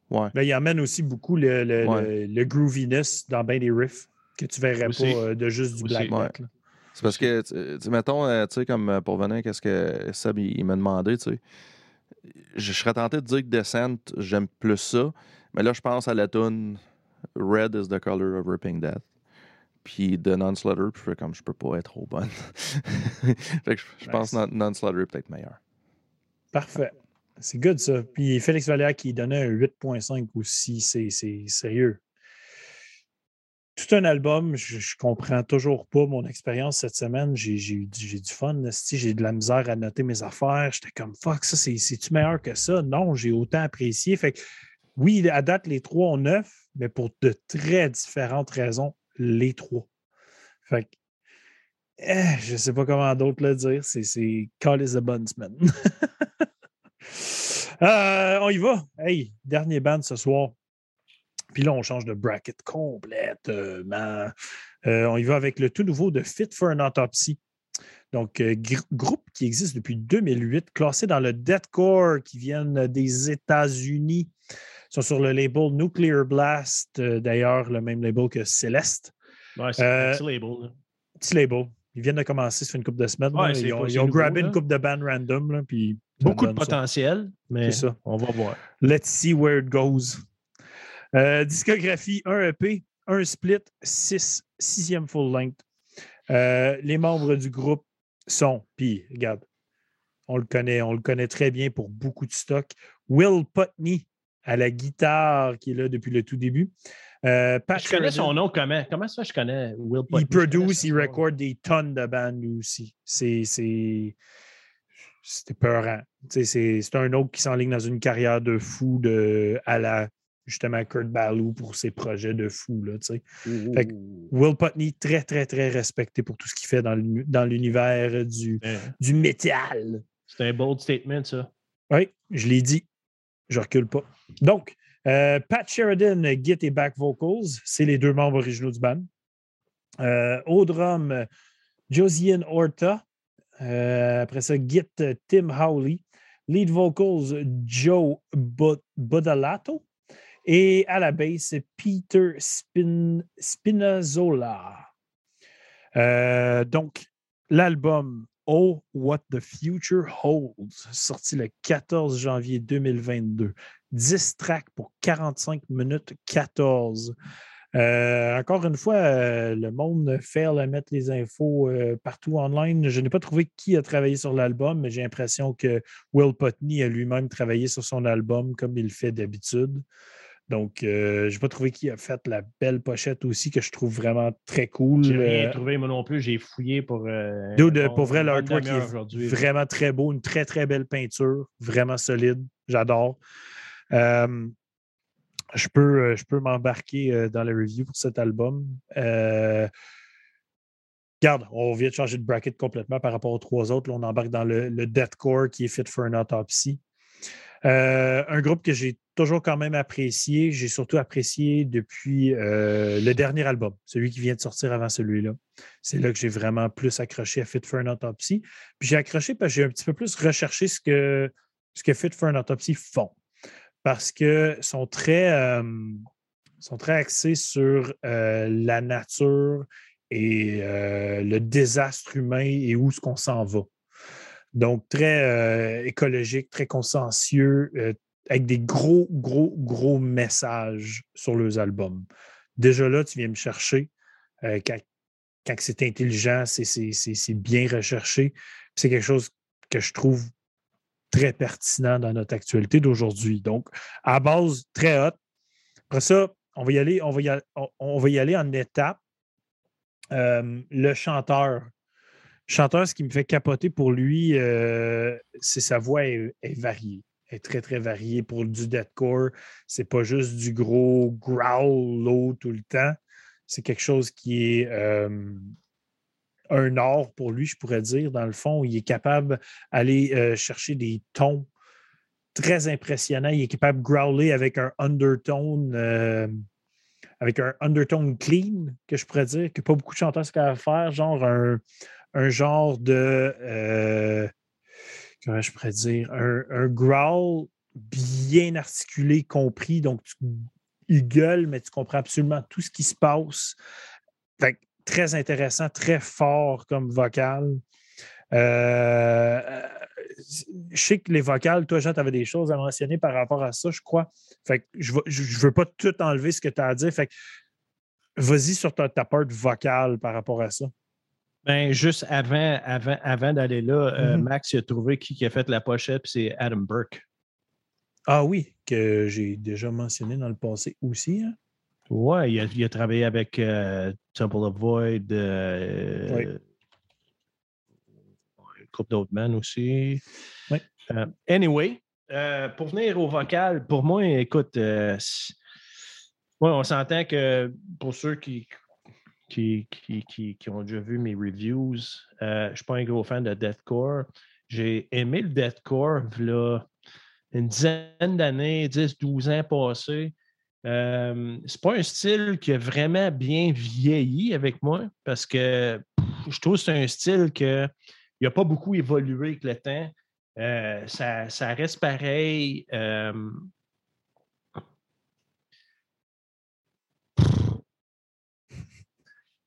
ouais. Ben, il amène aussi beaucoup le, le, Ouais. le- le grooviness dans bien des riffs que tu verrais Aussi. pas euh, de juste du black Ouais. metal. C'est parce que, tu tu- mettons, euh, tu sais, comme euh, pour venir, qu'est-ce que Seb, il, il m'a demandé, tu sais. Je serais tenté de dire que Descent, j'aime plus ça. Mais là, je pense à la tune Red is the color of Ripping Death. Puis de Non-Slaughter, puis je fais comme je peux pas être trop bonne. fait que je, je pense que Non- Non-Slaughter est peut-être meilleur. Parfait. C'est good, ça. Puis Félix Valère qui donnait un 8.5 aussi, c'est sérieux. Tout un album, je, je, comprends toujours pas mon expérience cette semaine. J'ai du fun. J'ai de la misère à noter mes affaires. J'étais comme fuck, ça, c'est-tu meilleur que ça? Non, j'ai autant apprécié. Fait que, oui, à date, les trois ont neuf, mais pour de très différentes raisons, les trois. Fait eh, je sais pas comment d'autres le dire. C'est Call is a Bunsman. Euh, on y va. Hey, dernier band ce soir. Puis là, on change de bracket complètement. Euh, on y va avec le tout nouveau de Fit for an Autopsy. Donc, euh, groupe qui existe depuis 2008, classé dans le deathcore qui viennent des États-Unis. Ils sont sur le label Nuclear Blast, d'ailleurs, le même label que Celeste. Ouais, c'est un petit label. Petit label. Ils viennent de commencer, ça fait une couple de semaines. ils ont, ils ont grabé une coupe de bands random. Là, puis Beaucoup de potentiel, mais ça. on va voir. Let's see where it goes. Euh, discographie, un EP, un split, six, sixième full length. Euh, les membres du groupe sont, puis regarde, on le connaît, on le connaît très bien pour beaucoup de stock. Will Putney à la guitare qui est là depuis le tout début. Euh, je connais son nom comment? Comment ça je connais Will Putney? Il produce, il record des tonnes de bandes lui aussi. C'est c'était peurant. C'est un autre qui s'enligne dans une carrière de fou de, à la justement Kurt Ballou pour ses projets de fou. Là, Will Putney, très, très, très respecté pour tout ce qu'il fait dans l'univers du, du métal. C'est un bold statement, ça. Oui, je l'ai dit. Je recule pas. Donc, euh, Pat Sheridan, Git et Back Vocals, c'est les deux membres originaux du band. Euh, au drum, Josiane Horta, euh, après ça, Git Tim Howley. Lead vocals Joe Bodalato. Et à la basse, Peter Spinazzola. Donc, l'album Oh, What the Future Holds, sorti le 14 janvier 2022. 10 tracks pour 45 minutes 14. Euh, encore une fois, euh, le monde fait à mettre les infos euh, partout online. Je n'ai pas trouvé qui a travaillé sur l'album, mais j'ai l'impression que Will Putney a lui-même travaillé sur son album comme il fait d'habitude. Donc, je n'ai pas trouvé qui a fait la belle pochette aussi, que je trouve vraiment très cool. J'ai rien trouvé, moi non plus. J'ai fouillé pour. pour vrai, l'artwork est vraiment très beau, une très, très belle peinture, vraiment solide. J'adore je peux, euh, je peux m'embarquer euh, dans la review pour cet album. Euh, regarde, on vient de changer de bracket complètement par rapport aux trois autres. on embarque dans le, le deathcore qui est fit for an autopsy. Un groupe que j'ai toujours quand même apprécié. J'ai surtout apprécié depuis le dernier album, celui qui vient de sortir avant celui-là. C'est là que j'ai vraiment plus accroché à Fit for an Autopsy. Puis j'ai accroché parce que j'ai un petit peu plus recherché ce que, ce que Fit for an Autopsy font parce que sont très, sont très axés sur la nature et le désastre humain et où est-ce qu'on s'en va. Donc, très écologique, très consciencieux, avec des gros, gros, gros messages sur leurs albums. Déjà là, tu viens me chercher. quand, quand c'est intelligent, c'est bien recherché. C'est quelque chose que je trouve très pertinent dans notre actualité d'aujourd'hui. Donc, à base très haute. Après ça, on va y aller, on va aller, on, va aller en étapes. Euh, le chanteur. Chanteur, ce qui me fait capoter pour lui, euh, c'est sa voix est, variée. Elle est très, très variée pour du deathcore. C'est pas juste du gros growl low tout le temps. C'est quelque chose qui est euh, un art pour lui, je pourrais dire. Dans le fond, il est capable d'aller euh, chercher des tons très impressionnants. Il est capable de growler avec un undertone, avec un undertone clean, que je pourrais dire, que pas beaucoup de chanteurs sont capables faire, genre un, genre de. Euh, comment je pourrais dire? Un, growl bien articulé, compris. Donc, tu, il mais tu comprends absolument tout ce qui se passe. Fait très intéressant, très fort comme vocal. Euh, je sais que les vocales, toi, Jean, tu avais des choses à mentionner par rapport à ça, je crois. Fait je ne veux pas tout enlever ce que tu as à dire. Fait vas-y sur ta, ta part vocale par rapport à ça. Ben, juste avant, avant, avant d'aller là, euh, mm-hmm. Max il a trouvé qui, a fait la pochette, puis c'est Adam Burke. Ah oui, que j'ai déjà mentionné dans le passé aussi. Hein? Ouais, il a, il a travaillé avec euh, Temple of Void, euh, Oui. un couple d'autres bands aussi. Oui. Anyway, pour venir au vocal, pour moi, écoute, ouais, on s'entend que pour ceux qui, qui, qui, qui, ont déjà vu mes reviews, euh, je ne suis pas un gros fan de deathcore. J'ai aimé le deathcore là, une dizaine d'années, 10, 12 ans passés. Euh, c'est pas un style qui a vraiment bien vieilli avec moi parce que je trouve que c'est un style qui n'a pas beaucoup évolué avec le temps. Euh, ça, ça reste pareil. euh,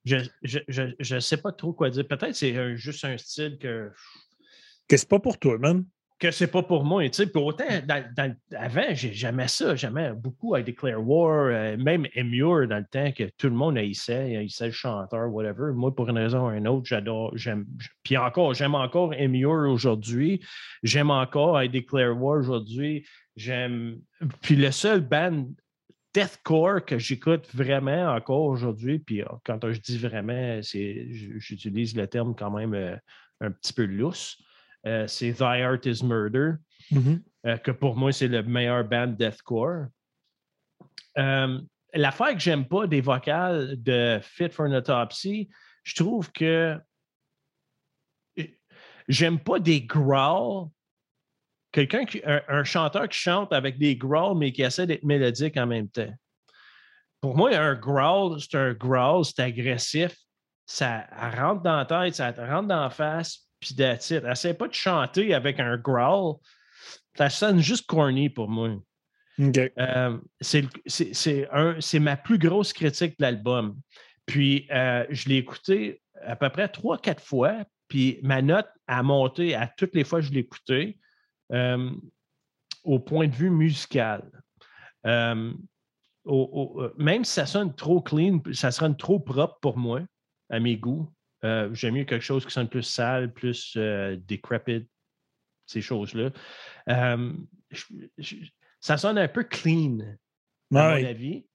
je ne je, je- je sais pas trop quoi dire. Peut-être que c'est juste un style que Que c'est pas pour toi, man. que c'est pas pour moi. Tu sais, autant dans- dans- avant, j'ai- j'aimais ça, j'aimais beaucoup I Declare War, euh, même Emure dans le temps que tout le monde haïssait, haïssait le chanteur, whatever. Moi, pour une raison ou une autre, j'adore, j'aime. Puis encore, j'aime encore Emure aujourd'hui. J'aime encore I Declare War aujourd'hui. J'aime. Puis le seul band deathcore que j'écoute vraiment encore aujourd'hui, puis euh, quand je dis vraiment, j'utilise le terme quand même euh, un petit peu lousse. Euh, c'est Thy Art is Murder, euh, que pour moi, c'est le meilleur band deathcore. L'affaire que j'aime pas des vocales de Fit for an Autopsy, je trouve que j'aime pas des growls. Quelqu'un qui, un, un chanteur qui chante avec des growls, mais qui essaie d'être mélodique en même temps. Pour moi, un growl, c'est un growl, c'est agressif. Ça rentre dans la tête, ça te rentre dans la face, puis it. Essaie pas de chanter avec un growl. Ça sonne juste corny pour moi. Euh, c'est ma plus grosse critique de l'album. Puis, euh, je l'ai écouté à peu près trois, quatre fois. Puis, ma note a monté à toutes les fois que je l'ai écouté euh, au point de vue musical. Euh, au- au- euh, même si ça sonne trop clean, ça sonne trop propre pour moi, à mes goûts. Euh, J'aime mieux quelque chose qui sonne plus sale, plus décrépit, ces choses-là. Ça sonne un peu clean, à Ouais. mon avis.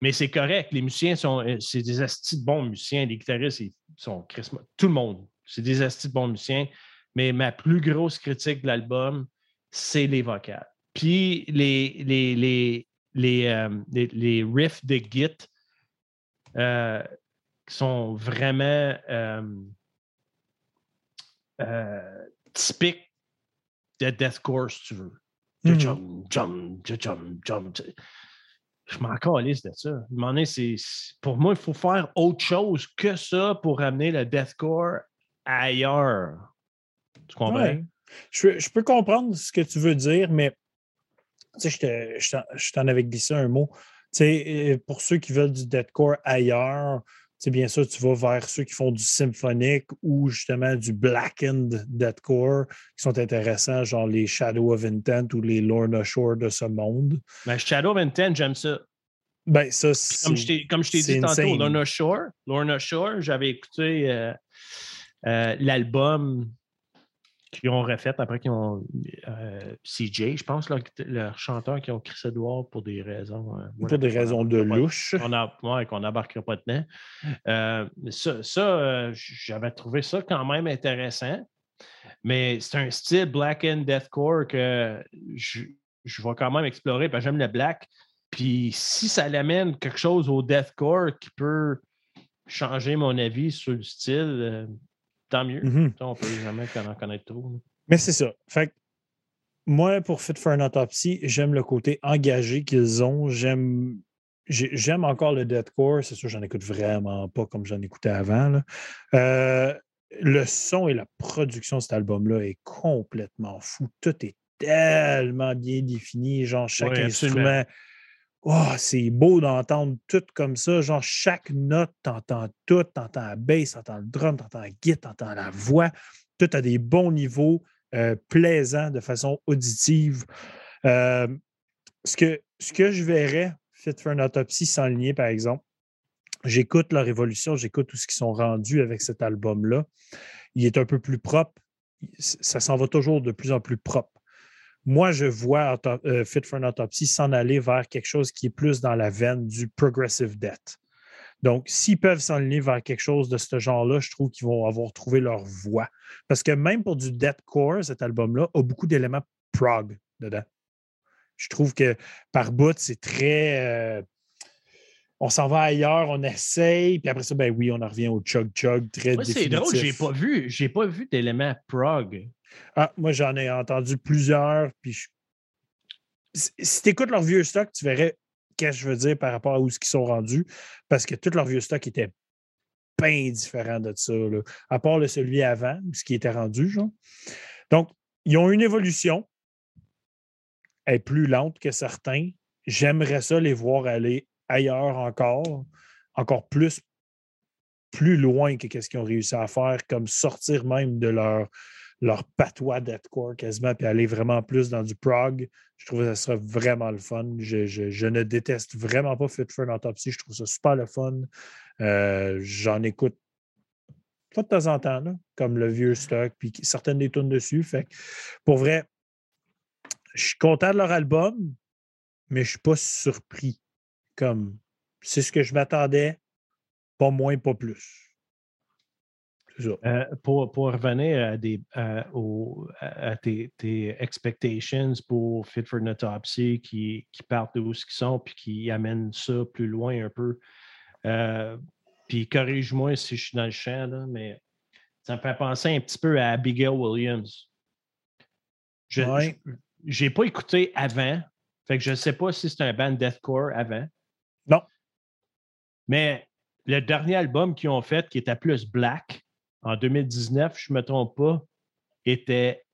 Mais c'est correct. Les musiciens sont. C'est des astis de bons musiciens. Les guitaristes, ils sont. Tout le monde. C'est des astis de bons musiciens. Mais ma plus grosse critique de l'album, c'est les vocales. Puis les, les, les, les, euh, les- les riffs de Git euh, qui sont vraiment euh, euh, typiques de deathcore, si tu veux. Mhm. Jum, jum, jum. Je m'en calisse de ça. Donné, c'est- pour moi, il faut faire autre chose que ça pour amener le deathcore ailleurs. Tu comprends? Ouais. Je, je peux comprendre ce que tu veux dire, mais tu sais, je te- je t'en- avais glissé un mot. Tu sais, pour ceux qui veulent du deathcore ailleurs, tu sais, bien sûr, tu vas vers ceux qui font du symphonique ou justement du blackened deathcore qui sont intéressants, genre les Shadow of Intent ou les Lorna Shore de ce monde. Mais Shadow of Intent, j'aime ça. Ben, ça, Comme je t'ai- comme je t'ai c'est dit tantôt. Lorna Shore, Lorna Shore, j'avais écouté euh, euh, l'album qu'ils ont refait après qu'ils ont. euh, CJ, je pense, leur, leur chanteur qui ont crissé dehors pour des raisons. euh, Pour des raisons de louche. On a, ouais, qu'on n'embarquera pas dedans. Euh, ça, ça, euh, j'avais trouvé ça quand même intéressant. Mais c'est un style black and deathcore que je, je vais quand même explorer parce que j'aime le black. Puis si ça l'amène quelque chose au deathcore qui peut changer mon avis sur le style, euh, tant mieux. Mhm. Ça, on peut jamais en connaître trop. Mais c'est ça. Fait que moi, pour Fit for an Autopsy, j'aime le côté engagé qu'ils ont. J'aime. j'ai- J'aime encore le deathcore. C'est sûr, j'en écoute vraiment pas comme j'en écoutais avant. là. Euh, le son et la production de cet album-là est complètement fou. Tout est tellement bien défini. Genre, chaque Oui, instrument. Oh, c'est beau d'entendre tout comme ça. Genre, chaque note, t'entends tout. T'entends la bass, t'entends le drum, t'entends la guitare, t'entends la voix. Tout à des bons niveaux, euh, plaisants de façon auditive. Ce, que, ce que je verrais, Fit for an Autopsy, s'enligner, par exemple, j'écoute leur évolution, j'écoute tout ce qu'ils sont rendus avec cet album-là. Il est un peu plus propre. Ça s'en va toujours de plus en plus propre. Moi, je vois euh, Fit for an Autopsy s'en aller vers quelque chose qui est plus dans la veine du progressive death. Donc, s'ils peuvent s'enligner vers quelque chose de ce genre-là, je trouve qu'ils vont avoir trouvé leur voie. Parce que même pour du deathcore, cet album-là a beaucoup d'éléments prog dedans. Je trouve que par bout, c'est très. euh, on s'en va ailleurs, on essaye, puis après ça, ben oui, on en revient au chug-chug très Moi, c'est drôle, j'ai pas vu, j'ai pas vu d'éléments prog. Ah, moi, j'en ai entendu plusieurs. Puis je- Si, si tu écoutes leur vieux stock, tu verrais qu'est-ce que je veux dire par rapport à où ils sont rendus. Parce que tout leur vieux stock était bien différent de ça. là. À part le celui avant, ce qui était rendu, genre. Donc, ils ont une évolution. Elle est plus lente que certains. J'aimerais ça les voir aller ailleurs encore, encore plus, plus loin que ce qu'ils ont réussi à faire, comme sortir même de leur, leur patois deathcore quasiment, puis aller vraiment plus dans du prog. Je trouve que ça serait vraiment le fun. Je, je- je ne déteste vraiment pas Fit for an Autopsy. Je trouve ça super le fun. Euh, J'en écoute pas de temps en temps, comme le vieux stock, puis certaines des tunes dessus. Fait pour vrai, je suis content de leur album, mais je ne suis pas surpris. Comme c'est ce que je m'attendais, pas moins, pas plus. Euh, pour, pour revenir à, des, à, au- à- tes, tes expectations pour Fit for an Autopsy qui, qui partent d'où ce qu'ils sont puis qui amènent ça plus loin un peu. Euh, puis corrige-moi si je suis dans le champ, là, mais ça me fait penser un petit peu à Abigail Williams. Je Ouais. n'ai pas écouté avant, fait que je ne sais pas si c'est un band deathcore avant. Mais le dernier album qu'ils ont fait, qui était plus black, en 2019, je ne me trompe pas, était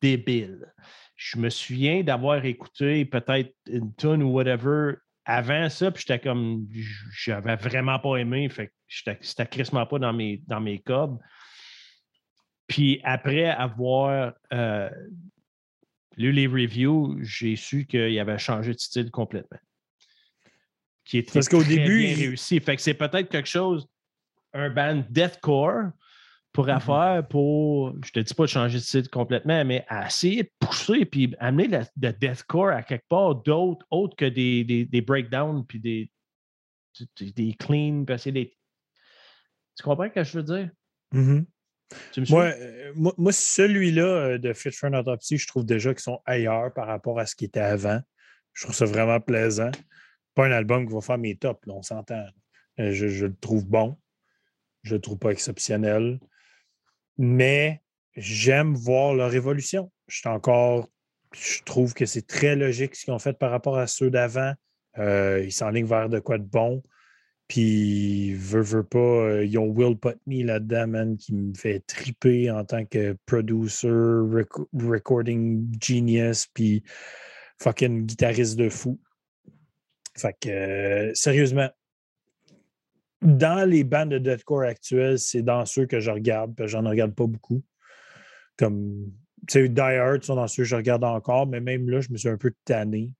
débile. Je me souviens d'avoir écouté peut-être une tune ou whatever avant ça, puis j'étais comme, j'avais vraiment pas aimé, fait que c'était crissement pas dans mes, dans mes. Puis après avoir euh, lu les reviews, j'ai su qu'il avait changé de style complètement. Qui était Parce qu'au début, bien réussi. Fait que c'est peut-être quelque chose, un band deathcore pourrait Mhm. faire pour, je te dis pas de changer de style complètement, mais à essayer de pousser puis amener le, le deathcore à quelque part d'autre, autre que des, des, des breakdowns puis des, des, des puis essayer des- Tu comprends ce que je veux dire? Mhm. Tu me? Moi, euh, moi, moi, celui-là euh, de Fit for an Autopsy, je trouve déjà qu'ils sont ailleurs par rapport à ce qui était avant. Je trouve ça vraiment plaisant. Pas un album qui va faire mes tops, là, on s'entend. Euh, Je, le trouve bon. Je le trouve pas exceptionnel. Mais j'aime voir leur évolution. Je suis encore. Je trouve que c'est très logique ce qu'ils ont fait par rapport à ceux d'avant. Euh, ils s'enlignent vers de quoi de bon. Puis, veut, veut pas, euh, ils ont Will Putney là-dedans, man, qui me fait triper en tant que producer, rec- recording genius, puis fucking guitariste de fou. Fait que, euh, sérieusement, dans les bandes de deathcore actuelles, c'est dans ceux que je regarde, puis j'en regarde pas beaucoup. Comme, tu sais, Die Hard sont dans ceux que je regarde encore, mais même là, je me suis un peu tanné.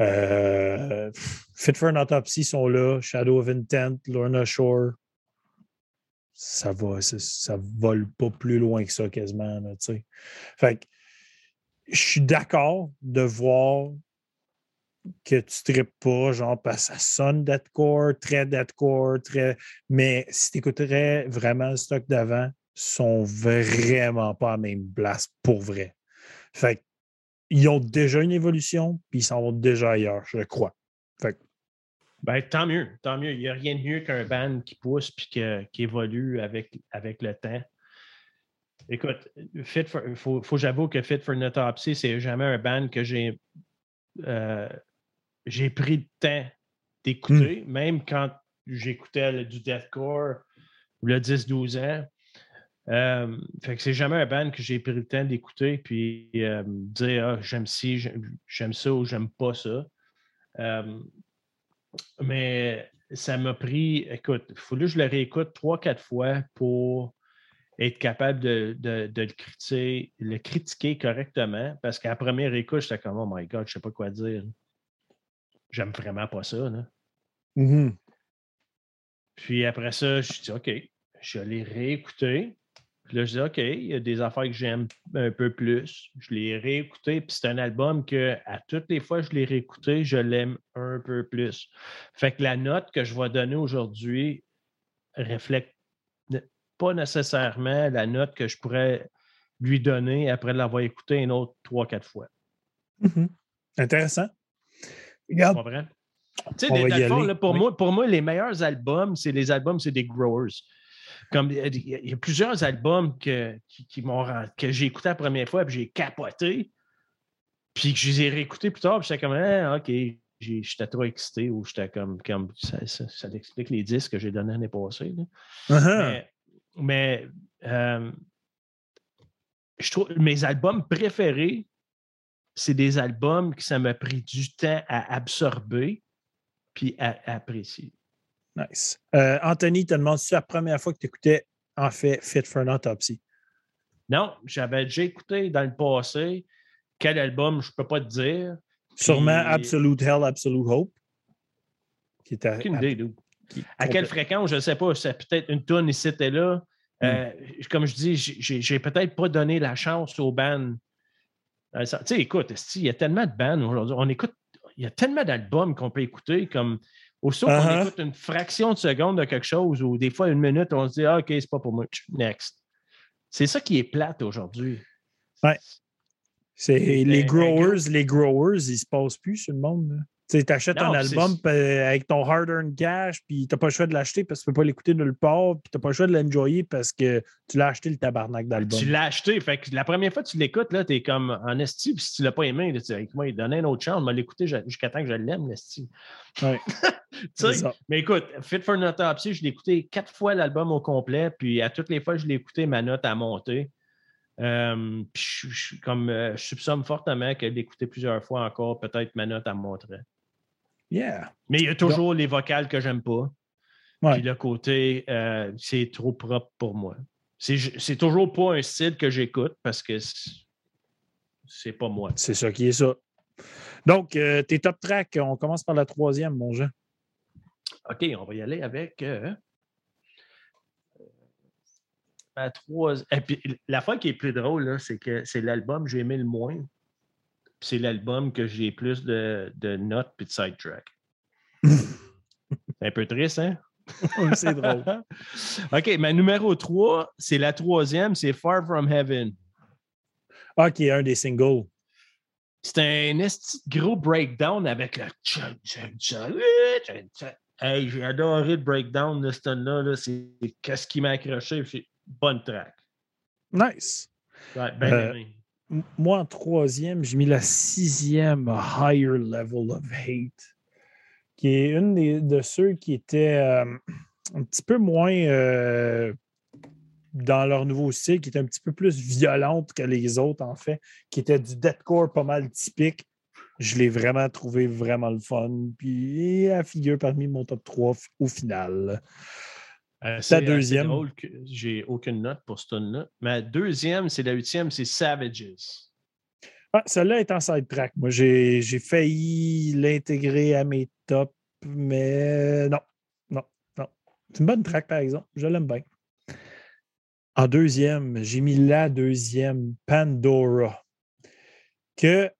Euh, Fit for an Autopsy sont là, Shadow of Intent, Lorna Shore. Ça va, ça, ça vole pas plus loin que ça quasiment. Tu sais. fait que je suis d'accord de voir que tu tripes pas, genre, parce ça sonne deathcore, très deathcore, très. Mais si tu écouterais vraiment le stock d'avant, sont vraiment pas à la même place pour vrai. Fait ils ont déjà une évolution, puis ils s'en vont déjà ailleurs, je crois. Fait Ben, tant mieux, tant mieux. Il n'y a rien de mieux qu'un band qui pousse puis qui évolue avec, avec le temps. Écoute, for- faut, faut j'avoue que Fit for an Autopsy, c'est jamais un band que j'ai euh, j'ai pris le temps d'écouter, même quand j'écoutais du deathcore le 10-12 ans. Euh, fait que c'est jamais un band que j'ai pris le temps d'écouter puis euh, dire ah, j'aime ci, j'aime j'aime ça ou j'aime pas ça. Euh, mais ça m'a pris, écoute, il faut que je le réécoute trois, quatre fois pour être capable de, de- de le, critiquer, le critiquer correctement. Parce qu'à la première écoute, j'étais comme Oh my God, je sais pas quoi dire. J'aime vraiment pas ça. là. Puis après ça, je dis OK, je l'ai réécouté. Puis là, je dis, OK, il y a des affaires que j'aime un peu plus. Je l'ai réécouté, puis c'est un album que, à toutes les fois que je l'ai réécouté, je l'aime un peu plus. Fait que la note que je vais donner aujourd'hui reflète pas nécessairement la note que je pourrais lui donner après l'avoir écouté une autre trois, quatre fois. Mhm. Intéressant. Regarde? Tu sais, des- fond, là, pour, Oui. moi, pour moi, les meilleurs albums, c'est les albums, c'est des growers. Comme il y a- y, plusieurs albums que, qui, que j'ai écouté la première fois, puis j'ai capoté, puis que je les ai réécoutés plus tard, puis j'étais comme, Ah, OK, j'étais trop excité, ou j'étais comme, comme ça, ça, ça explique les disques que j'ai donnés l'année passée. Uh-huh. Mais, mais, euh, je trouve mes albums préférés, c'est des albums que ça m'a pris du temps à absorber puis à, à apprécier. Nice. Euh, Anthony te demande si c'est la première fois que tu écoutais, en fait, Fit for an Autopsy. Non, j'avais déjà écouté dans le passé quel album, je ne peux pas te dire. Sûrement Puis- Absolute Hell, Absolute Hope. Qui était Aucune idée, qui- À quelle fréquence, je ne sais pas. C'est peut-être une tonne ici et là. Euh, comme je dis, j'ai- peut-être pas donné la chance aux bands. Euh, Tu sais, écoute, il y a tellement de bands aujourd'hui. On écoute, il y a tellement d'albums qu'on peut écouter. Comme aussitôt qu'on Uh-huh. écoute une fraction de seconde de quelque chose ou des fois une minute, on se dit ah, OK, c'est pas pour moi. Next. C'est ça qui est plate aujourd'hui. Ouais. C'est les un- un growers, les growers, ils se passent plus sur le monde. là. Tu Non, un album avec ton hard-earned cash, puis t'as pas le choix de l'acheter parce que tu peux pas l'écouter nulle part, puis t'as pas le choix de l'enjoyer parce que tu l'as acheté le tabarnak d'album. Tu l'as acheté. Fait que la première fois que tu l'écoutes, là, tu es comme en esti, puis si tu l'as pas aimé, tu dis, moi, il donne une autre chance, je vais l'écouter ju- jusqu'à temps que je l'aime, l'esti. Ouais. Mais écoute, Fit for an Autopsy, je l'ai écouté quatre fois l'album au complet, puis à toutes les fois que je l'ai écouté, ma note a monté. Euh, puis je, je- comme, euh, je soupçonne fortement que l'écouter plusieurs fois encore, peut-être ma note a montré. Yeah. Mais il y a toujours les vocales que j'aime pas. Ouais. Puis le côté, euh, c'est trop propre pour moi. C'est toujours pas un style que j'écoute parce que c'est- pas moi. C'est ça qui est ça. Donc, euh, tes top tracks, on commence par la troisième, mon Jean. OK, on va y aller avec. euh, euh, ma troisi- Et puis, la fois qui est plus drôle, c'est que c'est l'album que j'ai aimé le moins. C'est l'album que j'ai plus de, de notes puis de sidetrack. c'est un peu triste, hein? c'est drôle. OK, ma numéro 3, c'est la troisième, c'est Far From Heaven. Ah, qui est un des singles. C'est un gros breakdown avec le tcha. Hey, j'ai adoré le breakdown de ce là là C'est qu'est-ce qui m'a accroché. C'est bonne track. Nice. Ouais, ben Euh, Moi, en troisième, j'ai mis la sixième Higher Level of Hate, qui est une des- de ceux qui étaient euh, un petit peu moins euh, dans leur nouveau style, qui était un petit peu plus violente que les autres, en fait, qui était du deathcore pas mal typique. Je l'ai vraiment trouvé vraiment le fun. Puis elle figure parmi mon top 3 f- au final. Euh, c'est deuxième. drôle que j'ai aucune note pour ce tune-là. Ma deuxième, c'est la huitième, c'est Savages. Ah, celle-là est en sidetrack. Moi, j'ai j'ai failli l'intégrer à mes tops, mais non, non, non. C'est une bonne track, par exemple. Je l'aime bien. En deuxième, j'ai mis la deuxième, Pandora. Que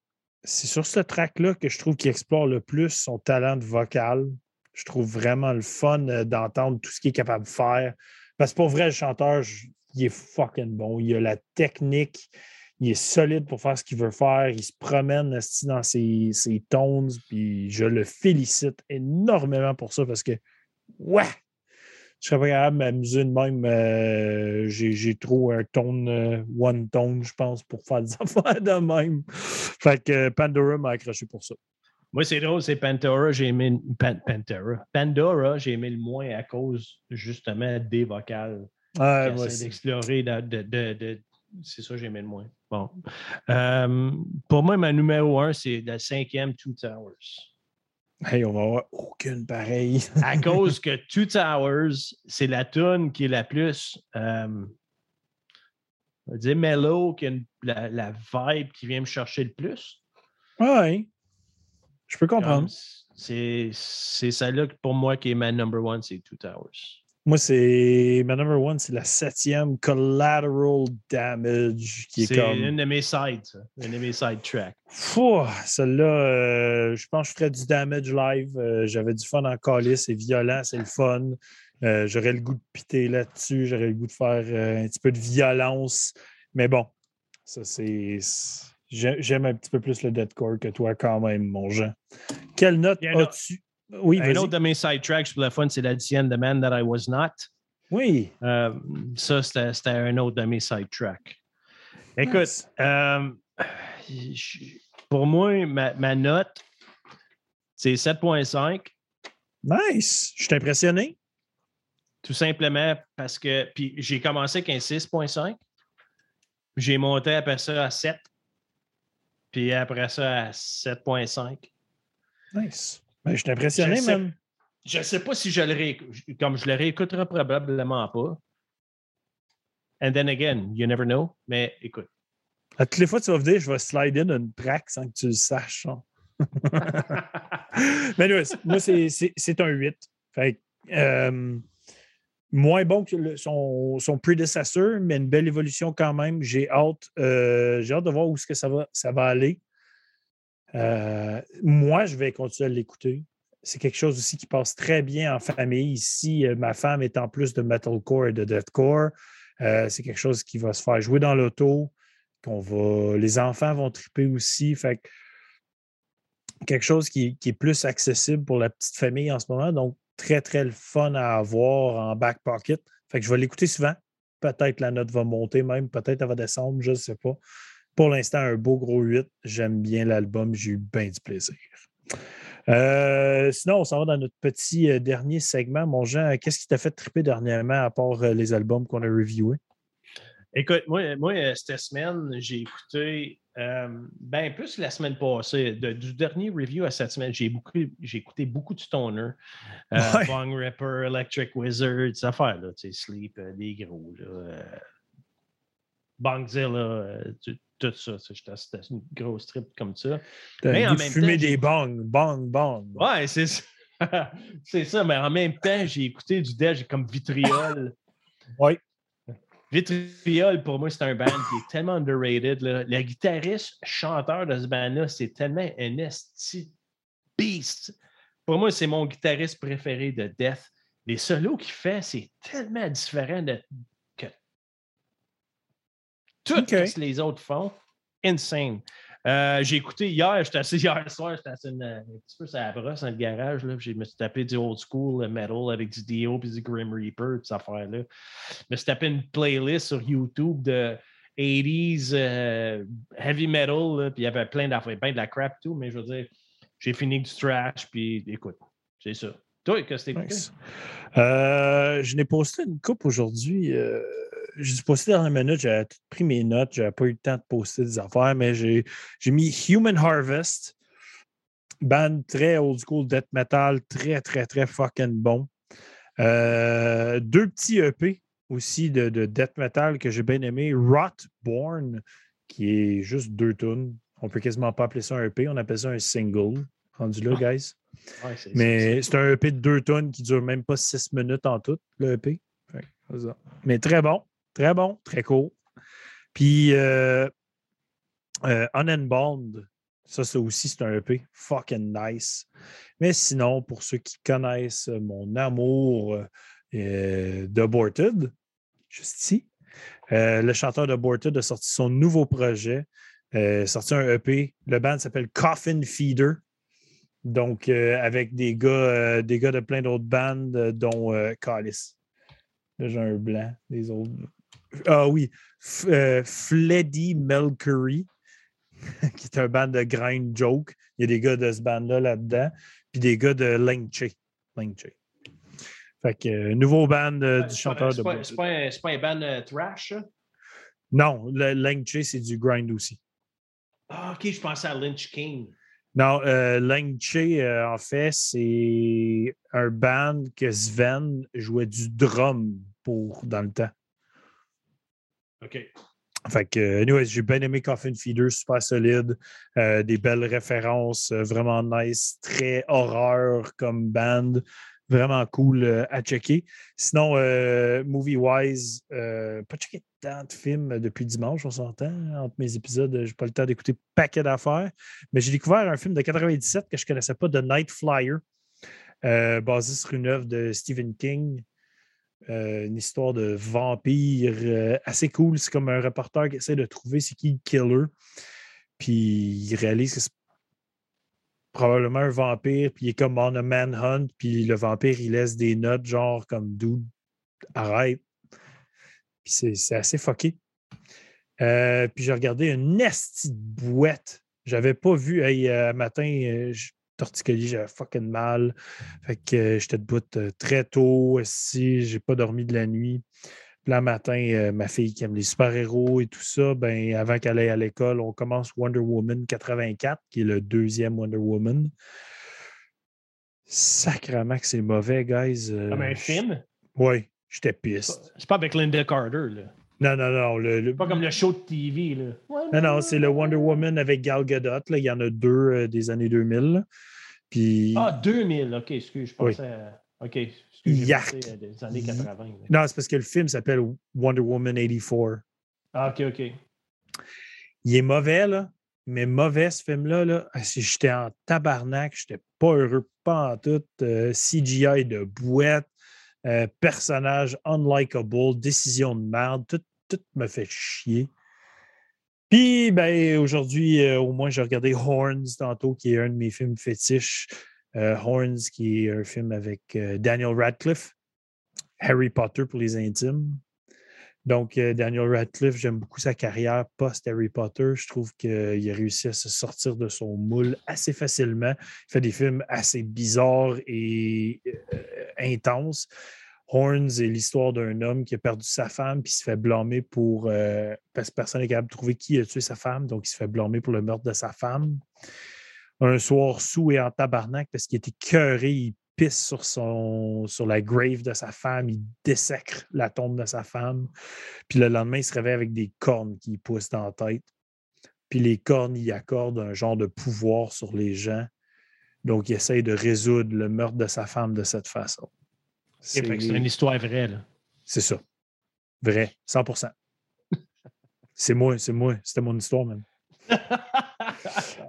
c'est sur ce track-là que je trouve qu'il explore le plus son talent de vocal. Je trouve vraiment le fun euh, d'entendre tout ce qu'il est capable de faire. Parce que pour vrai, le chanteur, il est fucking bon. Il a la technique il est solide pour faire ce qu'il veut faire. Il se promène dans ses, ses tones. Puis je le félicite énormément pour ça parce que, ouais, je serais pas capable de m'amuser de même. euh, j'ai, j'ai trop un tone, euh, one tone, je pense, pour faire des affaires de même. Fait que Pandora m'a accroché pour ça. Moi, c'est drôle, c'est Pantera, j'ai aimé Pan- Pantera. Pandora, j'ai aimé le moins à cause justement des vocales. Ouais, aussi. d'explorer. de- de- de- de- C'est ça, j'aimais le moins. Bon. Euh, pour moi, ma numéro un, c'est la cinquième Two Towers. Hey, on va avoir aucune pareille. À cause que Two Towers, c'est la tune qui est la plus, euh, on va dire, mellow, qui a une- la, la vibe qui vient me chercher le plus. ouais. Je peux comprendre. C'est celle-là pour moi qui est ma number one, c'est Two Towers. Moi, c'est. Ma number one, c'est la septième Collateral Damage, qui est, C'est comme. une de mes sides, ça. Une de mes side tracks. Fou, celle-là, euh, je pense que je ferais du damage live. Euh, J'avais du fun en calice, c'est violent, c'est le fun. Euh, J'aurais le goût de piter là-dessus, j'aurais le goût de faire un petit peu de violence. Mais bon, ça c'est. J'aime un petit peu plus le deathcore que toi quand même, mon Jean. Quelle note as-tu? Oui, Un autre de mes side tracks pour le fun, c'est la The Man That I Was Not. Oui. Euh, ça, c'était un autre de mes side tracks. Écoute, Nice. euh, pour moi, ma, ma note, c'est 7.5. Nice. Je suis impressionné. Tout simplement parce que. Puis j'ai commencé avec un 6.5. J'ai monté après ça à 7. Puis après ça à 7.5. Nice. Ben, je suis impressionné, Je sais- même. Je ne sais pas si je le réécoute. Comme je le réécouterai probablement pas. And then again, you never know. Mais écoute. À toutes les fois que tu vas venir, je vais slide in une track sans que tu le saches. hein. Mais anyways, moi, c'est- un 8. Fait euh, moins bon que son, prédécesseur, mais une belle évolution quand même. J'ai hâte, euh, hâte de voir où est-ce que ça va, ça va aller. Euh, moi, je vais continuer à l'écouter. C'est quelque chose aussi qui passe très bien en famille. Ici, euh, ma femme est en plus de metalcore et de deathcore. C'est quelque chose qui va se faire jouer dans l'auto, qu'on va. Les enfants vont triper aussi. Fait que quelque chose qui, qui est plus accessible pour la petite famille en ce moment. Donc, très, très le fun à avoir en back pocket. Fait que je vais l'écouter souvent. Peut-être la note va monter même, peut-être elle va descendre, je ne sais pas. Pour l'instant, un beau gros 8. J'aime bien l'album, j'ai eu bien du plaisir. Euh, sinon, on s'en va dans notre petit euh, dernier segment. Mon Jean, qu'est-ce qui t'a fait triper dernièrement à part euh, les albums qu'on a reviewés? Écoute, moi, moi euh, cette semaine, j'ai écouté, euh, ben plus la semaine passée, de- du dernier review à cette semaine, j'ai beaucoup, j'ai écouté beaucoup de Stoner, euh, Ouais. Bong Ripper, Electric Wizard, ces affaires-là, tu sais, Sleep, euh, des gros, là, Bongzilla, tu- tout ça, c'était une grosse trip comme ça. Mais en même fumer temps, des bongs, bong, bong. Ouais, c'est ça. c'est ça, mais en même temps, j'ai écouté du Dead comme Vitriol. Oui. Vitriol, pour moi, c'est un band qui est tellement underrated. Là. Le guitariste, chanteur de ce band-là, c'est tellement un esti beast. Pour moi, c'est mon guitariste préféré de Death. Les solos qu'il fait, c'est tellement différent de que tout ce que les autres font. Insane. Euh, j'ai écouté hier, j'étais assis hier soir, j'étais assis une- un petit peu sur la brosse dans le garage. Là, je me suis tapé du old school metal avec du Dio puis du Grim Reaper, toutes ces affaires-là. Je me suis tapé une playlist sur YouTube de 80s euh, heavy metal, puis il y avait plein d'affaires, plein de la crap tout, mais je veux dire, j'ai fini du trash, puis écoute, c'est ça. Toi, qu'est-ce que? Nice. Euh, je n'ai posté une coupe aujourd'hui. J'ai dû poster dans la minute, j'avais pris mes notes, j'avais pas eu le temps de poster des affaires, mais j'ai mis Human Harvest, band très old school death metal, très, très, très fucking bon. Euh, deux petits EP aussi de, de death metal que j'ai bien aimé. Rotborn, qui est juste deux tunes. On peut quasiment pas appeler ça un EP, on appelle ça un single. Rendu là, Ah. guys. Ouais, Mais c'est un EP de deux tonnes qui dure même pas six minutes en tout, le EP. Mais très bon, très bon, très cool. Puis euh, euh, ça, ça aussi, c'est un EP fucking nice. Mais sinon, pour ceux qui connaissent mon amour euh, d'Aborted, juste ici, euh, le chanteur d'Aborted a sorti son nouveau projet, euh, sorti un EP. Le band s'appelle Coffin Feeder. Donc, avec des gars, des gars de plein d'autres bandes, dont Callis. Là, j'ai un blanc, des autres. Ah oui, F- euh, Fleddy Melcury, qui est un band de grind joke. Il y a des gars de ce band-là là-dedans. Puis des gars de Lengche. Lengche. Fait que, euh, nouveau band euh, du chanteur pas- de. Pas, c'est pas un- c'est pas un band euh, trash, ça? Non, le Lengche, c'est du grind aussi. Ah, ok, je pensais à Lynch King. Non, euh, Lengche, euh, en fait, c'est un band que Sven jouait du drum pour dans le temps. OK. Fait que, anyways, j'ai bien aimé Coffin Feeder, super solide, euh, des belles références, euh, vraiment nice, très horreur comme band. Vraiment cool euh, à checker. Sinon, euh, movie-wise, euh, pas checké tant de films depuis dimanche, on s'entend. Entre mes épisodes, je n'ai pas le temps d'écouter paquet d'affaires. Mais j'ai découvert un film de 97 que je connaissais pas, The Night Flyer, euh, basé sur une œuvre de Stephen King. Euh, une histoire de vampire euh, assez cool. C'est comme un reporter qui essaie de trouver c'est qui le killer. Puis il réalise que c'est probablement un vampire, puis il est comme on a manhunt, puis le vampire, il laisse des notes genre comme dude, arrête. Puis c'est- assez fucké. Euh, puis j'ai regardé une nasty bouette. J'avais pas vu, hey, matin, torticolis, j'avais fucking mal. Fait que euh, j'étais debout euh, très tôt, si j'ai pas dormi de la nuit. Puis là, matin, euh, ma fille qui aime les super-héros et tout ça, ben, avant qu'elle aille à l'école, on commence Wonder Woman 84, qui est le deuxième Wonder Woman. Sacrement que c'est mauvais, guys. euh, Comme un film? Oui, j'étais piste. C'est pas avec Linda Carter, là. Non, non, non. Le, pas comme le show de TV, là. Non, non, c'est le Wonder Woman avec Gal Gadot. Là. Il y en a deux euh, des années 2000. là. Puis. Ah, 2000, ok, excuse, je Oui. pensais à... Ok, excuse, à des années 80. là. Non, c'est parce que le film s'appelle Wonder Woman 84. Ah, ok, ok. Il est mauvais, là. Mais mauvais, ce film-là. Là. Ah, si J'étais en tabarnak. J'étais pas heureux, pas en tout. Euh, CGI de bouette. euh, personnage unlikable. Décision de merde. Tout, tout me fait chier. Puis, ben, aujourd'hui, euh, au moins, j'ai regardé Horns tantôt, qui est un de mes films fétiches. Euh, Horns, qui est un film avec euh, Daniel Radcliffe. Harry Potter pour les intimes. Donc, Daniel Radcliffe, j'aime beaucoup sa carrière post-Harry Potter. Je trouve qu'il a réussi à se sortir de son moule assez facilement. Il fait des films assez bizarres et intenses. Horns est l'histoire d'un homme qui a perdu sa femme puis se fait blâmer pour. euh, parce que personne n'est capable de trouver qui a tué sa femme, donc il se fait blâmer pour le meurtre de sa femme. Un soir sous et en tabarnak parce qu'il était cœuré, il pisse sur, son, sur la grave de sa femme, il dessècre la tombe de sa femme. Puis le lendemain, il se réveille avec des cornes qui poussent dans la tête. Puis les cornes, il accordent un genre de pouvoir sur les gens. Donc, il essaye de résoudre le meurtre de sa femme de cette façon. C'est une histoire vraie, là. C'est ça. Vrai, 100 C'est moi, c'est moi. C'était mon histoire, même.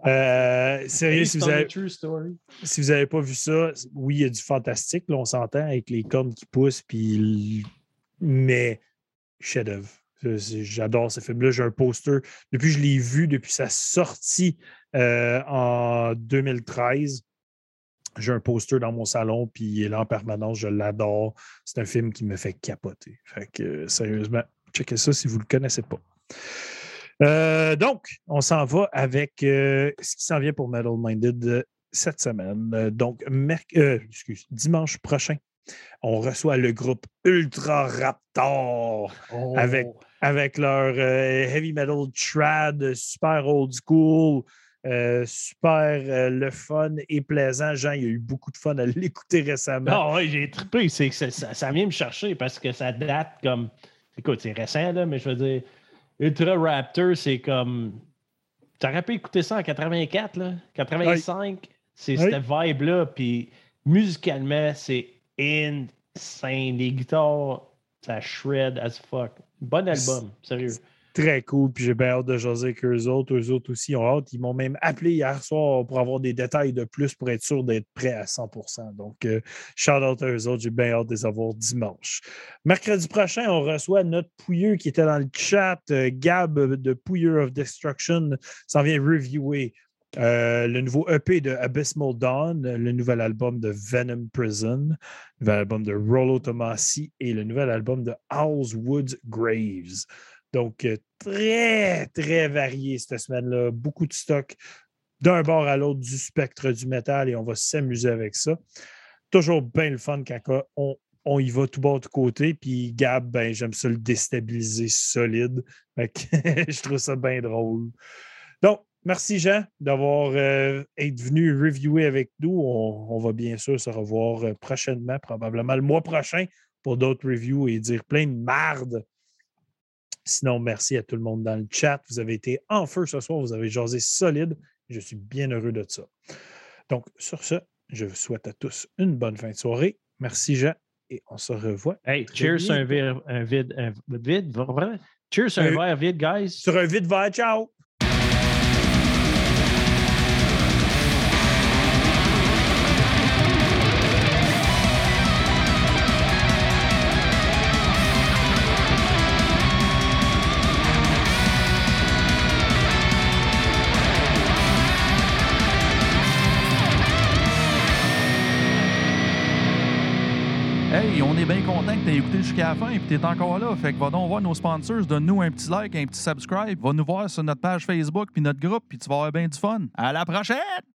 Euh, sérieux, si vous avez, true story. si vous n'avez pas vu ça, oui, il y a du fantastique, là, on s'entend, avec les cornes qui poussent, puis... mais chef-d'œuvre. J'adore ce film-là. J'ai un poster. Depuis que je l'ai vu, depuis sa sortie euh, en 2013, j'ai un poster dans mon salon, puis il est là en permanence. Je l'adore. C'est un film qui me fait capoter. Fait que, euh, sérieusement, checkez ça si vous ne le connaissez pas. Euh, donc, on s'en va avec euh, ce qui s'en vient pour Metal Minded euh, cette semaine. Donc, excuse, dimanche prochain, on reçoit le groupe Ultra Raptor Oh. Avec- avec leur heavy metal trad, super old school, euh, super euh, le fun et plaisant. Jean, il y a eu beaucoup de fun à l'écouter récemment. Ah oui, j'ai trippé. C'est ça, ça- vient me chercher parce que ça date comme. Écoute, c'est récent, là, mais je veux dire, Ultra Raptor, c'est comme. T'aurais pu écouter ça en 84, là? 85, c'est Oui. cette vibe-là. Puis musicalement, c'est insane. Les guitares, ça shred as fuck. Bon album, sérieux. Très cool. Puis j'ai bien hâte de jaser avec eux autres. Eux autres aussi ont hâte. Ils m'ont même appelé hier soir pour avoir des détails de plus pour être sûr d'être prêt à 100% Donc, euh, shout out à eux autres. J'ai bien hâte de les avoir dimanche. Mercredi prochain, on reçoit notre pouilleux qui était dans le chat, euh, Gab de Pouilleux of Destruction, s'en vient reviewer euh, le nouveau EP de Abysmal Dawn, le nouvel album de Venom Prison, le nouvel album de Rollo Tomassi et le nouvel album de Owls Woods Graves. Donc, euh, très, très varié cette semaine-là. Beaucoup de stock d'un bord à l'autre du spectre du métal et on va s'amuser avec ça. Toujours bien le fun quand on, y va tout bas, tout côté. Puis Gab, ben, j'aime ça le déstabiliser solide. Je trouve ça bien drôle. Donc, merci Jean d'avoir euh, été venu reviewer avec nous. On, on va bien sûr se revoir euh, prochainement, probablement le mois prochain, pour d'autres reviews et dire plein de marde. Sinon, merci à tout le monde dans le chat. Vous avez été en feu ce soir. Vous avez jasé solide. Je suis bien heureux de ça. Donc, sur ce, je vous souhaite à tous une bonne fin de soirée Merci, Jean. Et on se revoit Hey, cheers un verre un vide. Un vide? Cheers sur un Euh, verre vide, guys. sur un vide vert. Ciao! Est bien content que tu écouté jusqu'à la fin et que tu es encore là. Fait que va donc voir nos sponsors, donne-nous un petit like, un petit subscribe. Va nous voir sur notre page Facebook puis notre groupe, puis tu vas avoir bien du fun. À la prochaine!